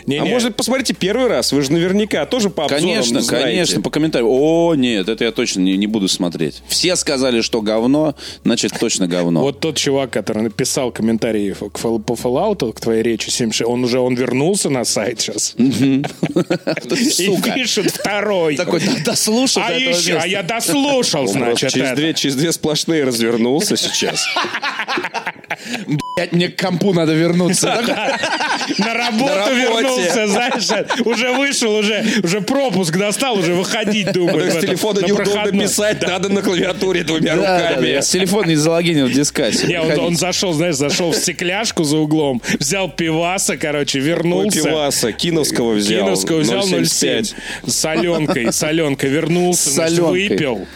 Не, а не. может, посмотрите первый раз. Вы же наверняка тоже по обзорам Конечно, знаете. конечно, по комментариям. О, нет, это я точно не, не буду смотреть. Все сказали, что говно, значит, точно говно. Вот тот чувак, который написал комментарии по Fallout, к твоей речи 76, он уже он вернулся на сайт сейчас. [LAUGHS] И пишет второй. Такой, да, дослушал А еще, а я дослушал, значит, через, две, сплошные развернулся сейчас. [LAUGHS] Блядь, мне к компу надо вернуться. [LAUGHS] На работу На вернулся, знаешь, уже вышел, уже, уже пропуск достал, уже выходить думает. С телефона на неудобно писать, надо на клавиатуре двумя руками. я с телефона не залогинил в дискассе. Не, он, он зашел, знаешь, зашел в стекляшку за углом, взял пиваса, короче, вернулся. пиваса, киновского взял. Киновского взял 0,7 с соленкой, соленкой вернулся, выпил.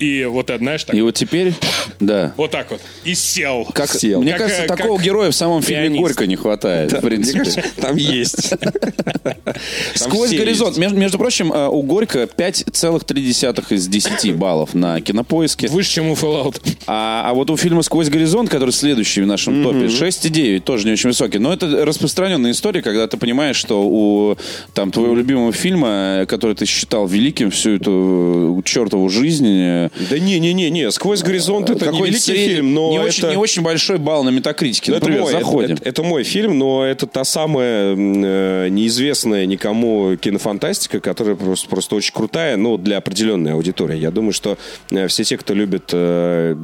И вот это, знаешь, так, И вот теперь, да. вот так вот. И сел. Как, Сел. Мне Как, кажется, э, такого как героя в самом фильме пианист. Горько не хватает, в Мне принципе. кажется, там есть. [LAUGHS] Сквозь горизонт. Между, прочим, э, у Горько 5,3 из 10 [LAUGHS] баллов на кинопоиске. Выше, чем у Fallout. А, а вот у фильма «Сквозь горизонт», который следующий в нашем топе, 6,9, тоже не очень высокий. Но это распространенная история, когда ты понимаешь, что у там, твоего любимого фильма, э, который ты считал великим всю эту чертову жизнь... Да не-не-не, «Сквозь горизонт» это не великий сред- фильм, но не, это... очень, не очень большой балл на метакритике. Ну, это Например, мой, это- заходим. Это, это мой фильм, но это та самая э, неизвестная никому кинофантастика, которая просто, просто очень крутая, ну, для определенной аудитории. Я думаю, что э, все те, кто любит э,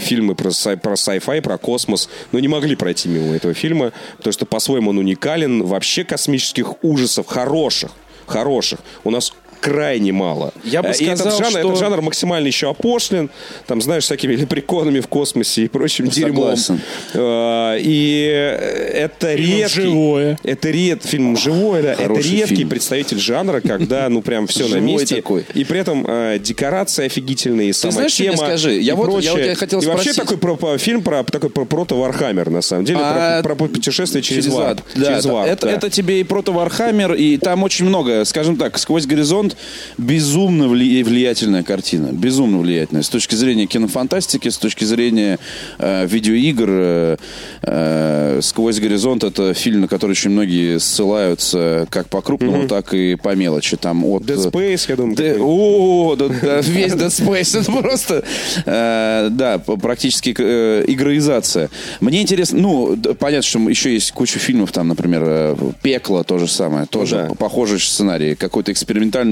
фильмы про, сай- про sci-fi, про космос, ну, не могли пройти мимо этого фильма, потому что по-своему он уникален. Вообще космических ужасов хороших, хороших. У нас крайне мало. Я бы Э, и этот сказал, жанр, что- этот жанр максимально еще опошлен, там, знаешь, всякими [LAUGHS] лепреконами в космосе и прочим дерьмом. Согласен. Э, И это Фильмом редкий... «Живое». Это ред, фильм «Живое», да, это Хороший редкий фильм. представитель жанра, когда, ну, прям все на месте. такой. И при этом э, декорации офигительные, и сама знаешь, что тема. мне скажи? Я вот- я прочее. вот я хотел И вообще такой про, фильм про такой про прото-вархаммер, на самом деле, А, про, про путешествие через, варп. Да, через это, варп, это, да. это тебе и прото Вархаммер, и там очень много, скажем так, сквозь горизонт безумно вли- влиятельная картина. Безумно влиятельная. С точки зрения кинофантастики, с точки зрения э, видеоигр. э, э, сквозь горизонт это фильм, на который очень многие ссылаются как по крупному, так и по мелочи. Там от Dead Space, я думаю, Д- такой. О, да, да, весь Dead Space [LAUGHS] это просто, э, да, практически э, игроизация. Мне интересно, ну, понятно, что еще есть куча фильмов, там, например, э, «Пекло» то же самое, тоже да. похожий сценарий, какое-то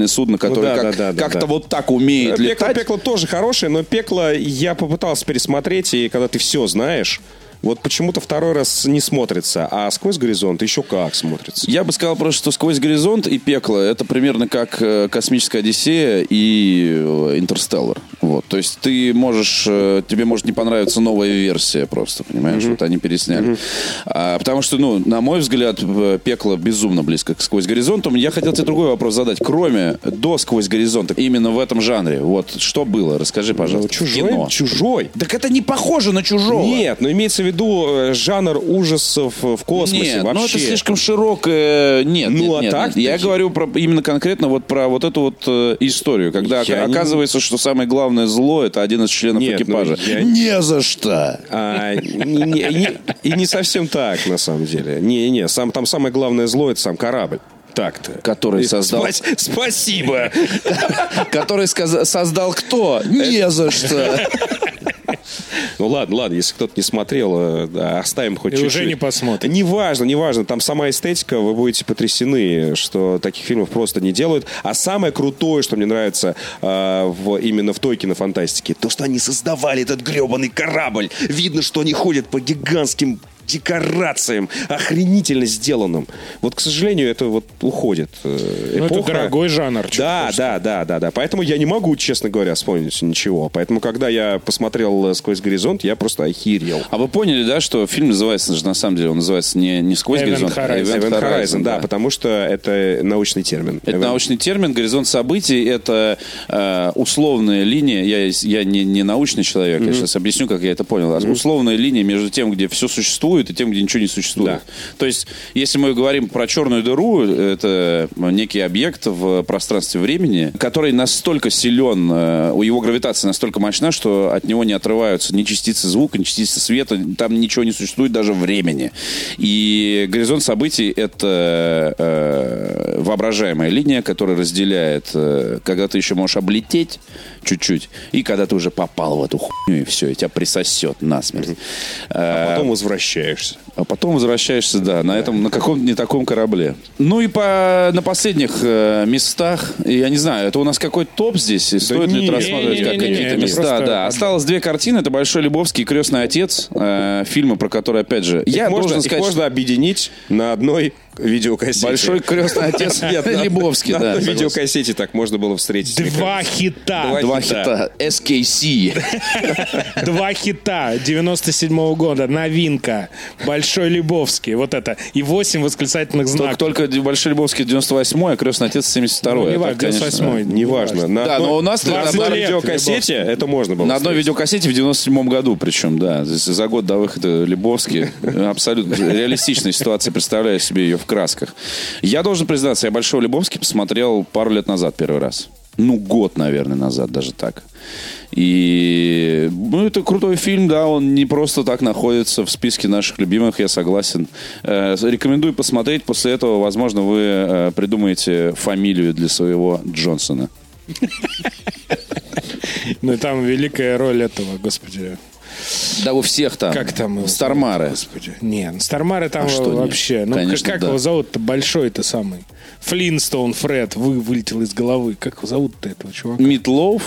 экспериментальное судно, которое да, как, да, да, как-то да. вот так умеет Пекло, летать. пекло тоже хорошее, но пекло я попытался пересмотреть, и когда ты все знаешь, вот почему-то второй раз не смотрится, а сквозь горизонт еще как смотрится. Я бы сказал просто, что «Сквозь горизонт» и «Пекло» — это примерно как э, «Космическая Одиссея» и э, «Интерстеллар». Вот. То есть ты можешь... э, Тебе может не понравиться новая версия просто, понимаешь? Вот они пересняли. А, потому что, ну, на мой взгляд, э, «Пекло» безумно близко к «Сквозь горизонтом». Я хотел тебе другой вопрос задать. Кроме «До сквозь горизонта», именно в этом жанре, вот что было? Расскажи, пожалуйста. в Чужой? кино. Чужой. Так это не похоже на «Чужого». Нет, но имеется в виду э, жанр ужасов в космосе Нет, вообще. ну это слишком широкое. Нет, Ну, нет, а нет, так нет. Я говорю про, именно конкретно вот про вот эту вот историю, когда Я ока- не- оказывается, что самое главное зло это один из членов Нет, ну, экипажа. я- Не за что. А, не- не- не- и не совсем так, на самом деле. Не-не, сам, там самое главное зло — это сам корабль. Так-то. Который создал- спас- Спасибо. Который создал кто? Не за что. Ну ладно, ладно, если кто-то не смотрел, э, да, оставим хоть И чуть-чуть. уже не посмотрит. Неважно, неважно, там сама эстетика, вы будете потрясены, что таких фильмов просто не делают. А самое крутое, что мне нравится э, в, именно в той кинофантастике, то, что они создавали этот гребаный корабль. Видно, что они ходят по гигантским декорациям, охренительно сделанным. Вот, к сожалению, это вот уходит. э, Ну, это эпоха. дорогой жанр. Да, да, да, да, да. Поэтому я не могу, честно говоря, вспомнить ничего. Поэтому, когда я посмотрел э, «Сквозь горизонт», я просто охерел. А вы поняли, да, что фильм называется же на самом деле, он называется не, не «Сквозь Event горизонт», а Horizon. «Event Event Horizon, Horizon», да, потому что это научный термин. Это Event- научный термин, горизонт событий, это э, условная линия, я, я не, не научный человек, я сейчас объясню, как я это понял, А условная линия между тем, где все существует, и тем, где ничего не существует. Да. То есть, если мы говорим про черную дыру, это некий объект в пространстве времени, который настолько силен, э, у его гравитация настолько мощна, что от него не отрываются ни частицы звука, ни частицы света, там ничего не существует, даже времени. И горизонт событий — это э, воображаемая линия, которая разделяет, э, когда ты еще можешь облететь чуть-чуть, и когда ты уже попал в эту хуйню, и все, и тебя присосет насмерть. А потом возвращаешься. А потом возвращаешься, да, на этом, на каком-то не таком корабле. Ну и по, на последних э, местах, я не знаю, это у нас какой-то топ здесь, и стоит ли не, это рассматривать не, как какие-то места, просто- да. Осталось две картины, это «Большой Любовский» и «Крестный отец», э, фильмы, про которые, опять же, я их можно, должен их сказать, можно объединить на одной видеокассете. «Большой крестный отец» [LAUGHS] Нет, на- Лебовский, на да. согласен. видеокассете так можно было встретить. Два хита. [LAUGHS] Два хита SKC. Два хита 97 года. Новинка. Большой Лебовский. Вот это. И восемь восклицательных знаков. только «Большой Любовский» 98-й, а «Крестный отец» 72-й. Ну, не Это, важно, конечно, 98-й. Неважно. На Да, но у нас на одной видеокассете это можно было На одной видеокассете в 97 году, причем, да. За год до выхода Лебовски. [LAUGHS] Абсолютно реалистичная ситуация. Представляю себе ее в красках. Я должен признаться, я Большой Лебовский посмотрел пару лет назад первый раз. Ну, год, наверное, назад, даже так. И ну, это крутой фильм, да, он не просто так находится в списке наших любимых, я согласен. Э, рекомендую посмотреть, после этого, возможно, вы э, придумаете фамилию для своего Джонсона. Ну и там великая роль этого, господи. Да у всех там. Как там его Стармары. Господи. Не, ну, Стармары там А что нет? вообще. Ну, Конечно, как, как да. его зовут-то? Большой-то самый. Флинстоун Фред вы, вылетел из головы. Как его зовут-то этого чувака? Митлов.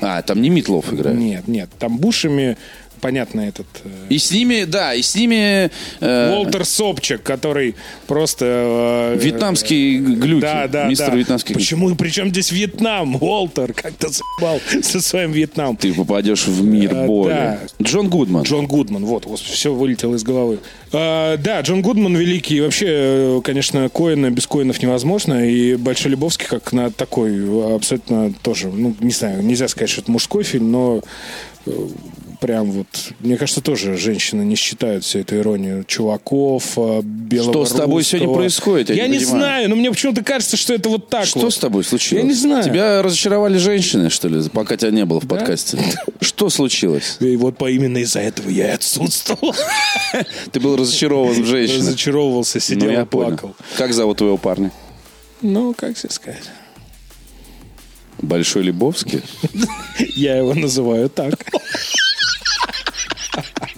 А, там не Митлов играет. Нет, нет. Там Бушами, понятно, этот... э, И с ними, да, и с ними э, Уолтер Собчак, который просто... э, вьетнамский глюки. Да, да, Мистер да. вьетнамский. Почему и при чем здесь Вьетнам? Уолтер, как ты заебал со своим Вьетнам. Ты попадешь в мир А, боли. да. Джон Гудман. Джон Гудман, вот, все вылетело из головы. А, да, Джон Гудман великий. И Вообще, э, конечно, Коина без Коинов невозможно. И Большой Лебовский как на такой э, абсолютно тоже, ну, не знаю, нельзя сказать, что это мужской фильм, но э, прям вот, мне кажется, тоже женщины не считают всю эту иронию чуваков, э, белого Что с тобой русского. сегодня происходит? Я Я, не не понимаю. знаю, но мне почему-то кажется, что это вот так Что вот. с тобой случилось? Я не знаю. Тебя разочаровали женщины, что ли, пока тебя не было в подкасте? Что случилось? И вот по именно из-за этого я и отсутствовал. [LAUGHS] Ты был разочарован в женщинах. Разочаровывался, сидел Ну, я и плакал. понял. Как зовут твоего парня? Ну, как тебе сказать? Большой Лебовский? [LAUGHS] Я его называю так. [LAUGHS]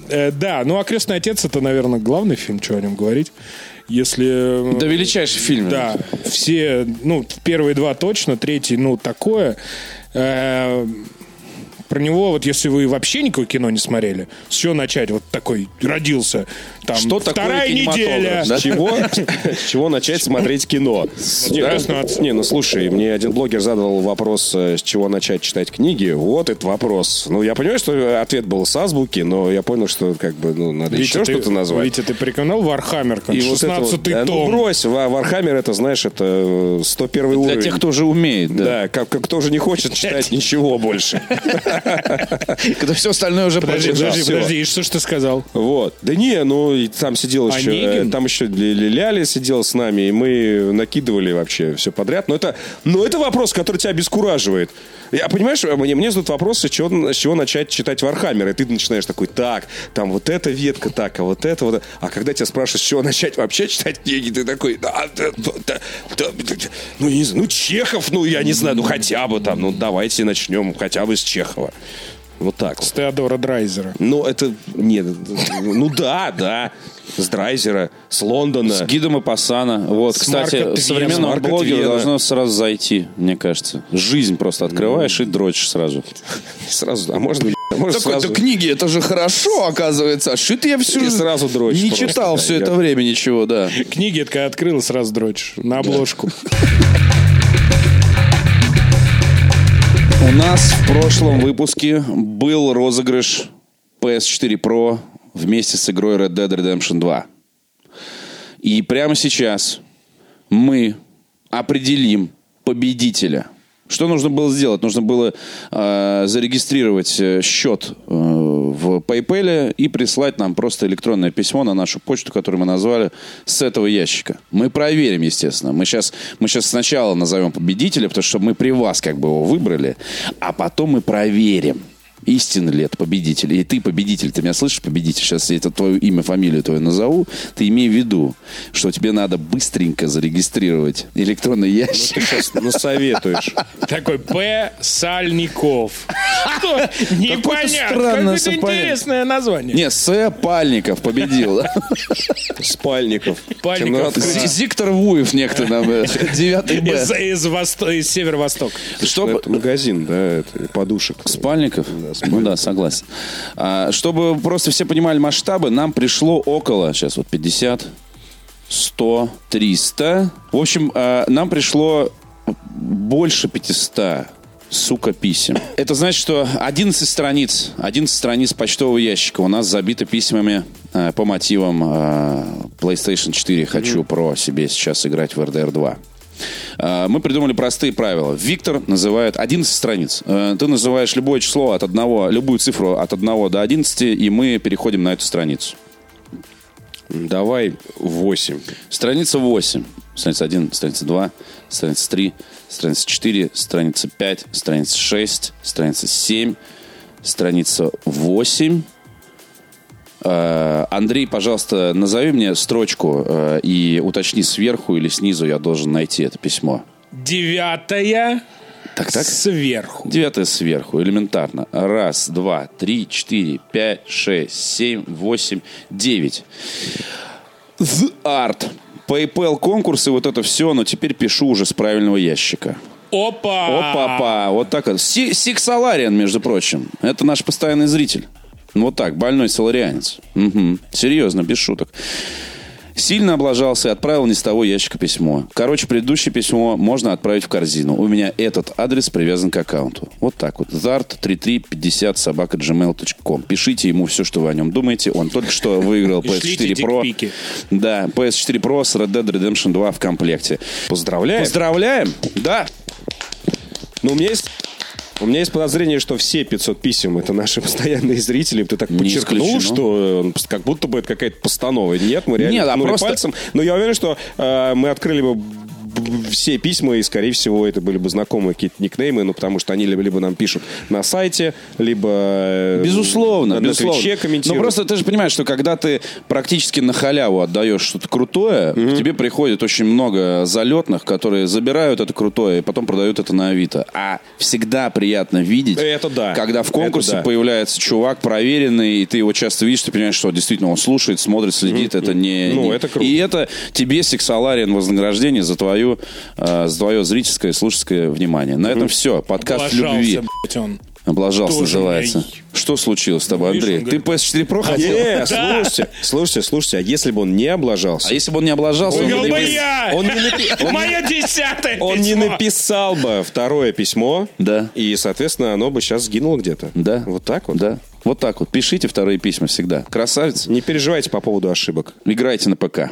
Э, Да, ну а «Крестный отец» это, наверное, главный фильм, что о нем говорить. Если... Да величайший фильм. Да, все, ну, первые два точно, третий, ну, такое. Э, Про него, вот если вы вообще никакое кино не смотрели, с чего начать? Вот такой родился, там, Что такое вторая кинематограф, неделя. да? С чего, с чего начать смотреть кино? Не, ну, ну слушай, мне один блогер задал вопрос, э, с чего начать читать книги. Вот этот вопрос. Ну, я понимаю, что ответ был с азбуки, но я понял, что как бы, ну, надо еще ты- что-то назвать. Витя, ты порекомендовал Warhammer, как И вот это 16 вот, да, том. Ну, брось, Ва- Warhammer, это, знаешь, это э, 101 Для уровень. тех, кто уже умеет, да. Да, как, как кто уже не хочет читать [LAUGHS] ничего больше. Когда все остальное уже Подожди, подожди, подожди, и что ж ты сказал? Вот. Да не, ну там сидел еще, э, там еще Ляля сидел с нами, и мы накидывали вообще все подряд. Но это, но это вопрос, который тебя обескураживает. Я, понимаешь, мне, мне задают вопросы, с чего, с чего начать читать Warhammer, и ты начинаешь такой, так, там вот эта ветка, так, а вот это вот. А когда тебя спрашивают, с чего начать вообще читать книги, ты такой, да, да, да, да, да, да, ну, не знаю, ну, Чехов, ну, я не знаю, ну, хотя бы там, ну, давайте начнем хотя бы с Чехова. Вот так вот. С Теодора Драйзера. Ну, это... Нет, ну да, да. С Драйзера, с Лондона. С гидом и пасана. Вот, С кстати, Марка Твена. современному С Марка блогеру Твена. должно сразу зайти, мне кажется. Жизнь просто открываешь и дрочишь сразу. Сразу, а можно, а можно сразу... книги, это же хорошо, оказывается. Что-то я всю И сразу дрочь Не просто, читал да, все я- это время ничего, да. Книги, это когда открыл и сразу дрочишь. На обложку. [LAUGHS] У нас в прошлом выпуске был розыгрыш PS4 Pro вместе с игрой Red Dead Redemption 2. И прямо сейчас мы определим победителя. Что нужно было сделать? Нужно было э, зарегистрировать э, счет э, в PayPal и прислать нам просто электронное письмо на нашу почту, которую мы назвали с этого ящика. Мы проверим, естественно. Мы сейчас, мы сейчас сначала назовем победителя, потому что мы при вас как бы его выбрали, а потом мы проверим, истинно ли это победитель. И ты победитель, ты меня слышишь, победитель? Сейчас я это твое имя, фамилию твою назову. Ты имей в виду, что тебе надо быстренько зарегистрировать электронный ящик. Ты сейчас насоветуешь. Такой П. Сальников. Что? Непонятно. Какое-то интересное название. Не, С. Пальников победил. Спальников. З- Зиктор Вуев некто нам. э, Девятый Б. Из, из, восто- из северо-востока. Это магазин, да, подушек. Спальников? Ну да, согласен. А, чтобы просто все понимали масштабы, нам пришло около, сейчас вот 50, 100, 300. В общем, а, нам пришло больше 500 сука, писем. Это значит, что 11 страниц, 11 страниц почтового ящика у нас забито письмами э, по мотивам э, PlayStation 4 «Хочу про себе сейчас играть в RDR 2». Э, Мы придумали простые правила. Виктор называет 11 страниц. Э, Ты называешь любое число от одного, любую цифру от 1 до 11, и мы переходим на эту страницу. Давай 8. Страница 8. Страница 1, страница 2, страница 3, страница 4, страница 5, страница 6, страница 7, страница 8. Э, Андрей, пожалуйста, назови мне строчку э, и уточни сверху или снизу я должен найти это письмо. Девятая. Так, так. Сверху. Девятое сверху, элементарно. Раз, два, три, четыре, пять, шесть, семь, восемь, девять. The Art. PayPal конкурсы, вот это все, но теперь пишу уже с правильного ящика. Опа! Опа-па, вот так вот. Си- Сик Салариан, между прочим. Это наш постоянный зритель. Вот так, больной соларианец. Мгм. Серьезно, без шуток. Сильно облажался и отправил не с того ящика письмо. Короче, предыдущее письмо можно отправить в корзину. У меня этот адрес привязан к аккаунту. Вот так вот. zart3350 собака gmail.com. Пишите ему все, что вы о нем думаете. Он только что выиграл [LAUGHS] И шлите PS4 Pro. Да, PS4 Pro с Red Dead Redemption 2 в комплекте. Поздравляем. Поздравляем! Да, Но у меня есть... У меня есть подозрение, что все 500 писем это наши [LAUGHS] постоянные зрители. Ты так Не подчеркнул, исключено. что э, как будто бы это какая-то постанова. Нет, мы реально Нет, а просто- пальцем. Но я уверен, что э, мы открыли бы все письма, и, скорее всего, это были бы знакомые какие-то никнеймы, ну, потому что они либо, либо нам пишут на сайте, либо э, Безусловно, на, безусловно. на Твиче комментируют. просто ты же понимаешь, что когда ты практически на халяву отдаешь что-то крутое, к тебе приходит очень много залетных, которые забирают это крутое и потом продают это на Авито. А всегда приятно видеть, Это да. когда в конкурсе Это да. появляется чувак проверенный, и ты его часто видишь, ты понимаешь, что действительно он слушает, смотрит, следит. Это не... Ну, не- это круто. И это тебе, Сексалариан, вознаграждение за, твою, э, за твое зрительское и слушательское внимание. На этом все. Подкаст Облажался, любви. блядь, он. Облажался, Тоже называется. меня- Что случилось с тобой, видишь, Андрей? он Ты говорит, PS4 Pro хотел? Не, слушайте, слушайте, слушайте, а если бы он не облажался, А если бы он не облажался, он Увел бы я! он не напи- [LAUGHS] он- Мое десятое он не письмо. написал бы второе письмо, Да. и, соответственно, оно бы сейчас сгинуло где-то. Да. Вот так вот. Да. Вот так вот. Пишите вторые письма всегда. Красавец. Не переживайте по поводу ошибок. Играйте на ПК.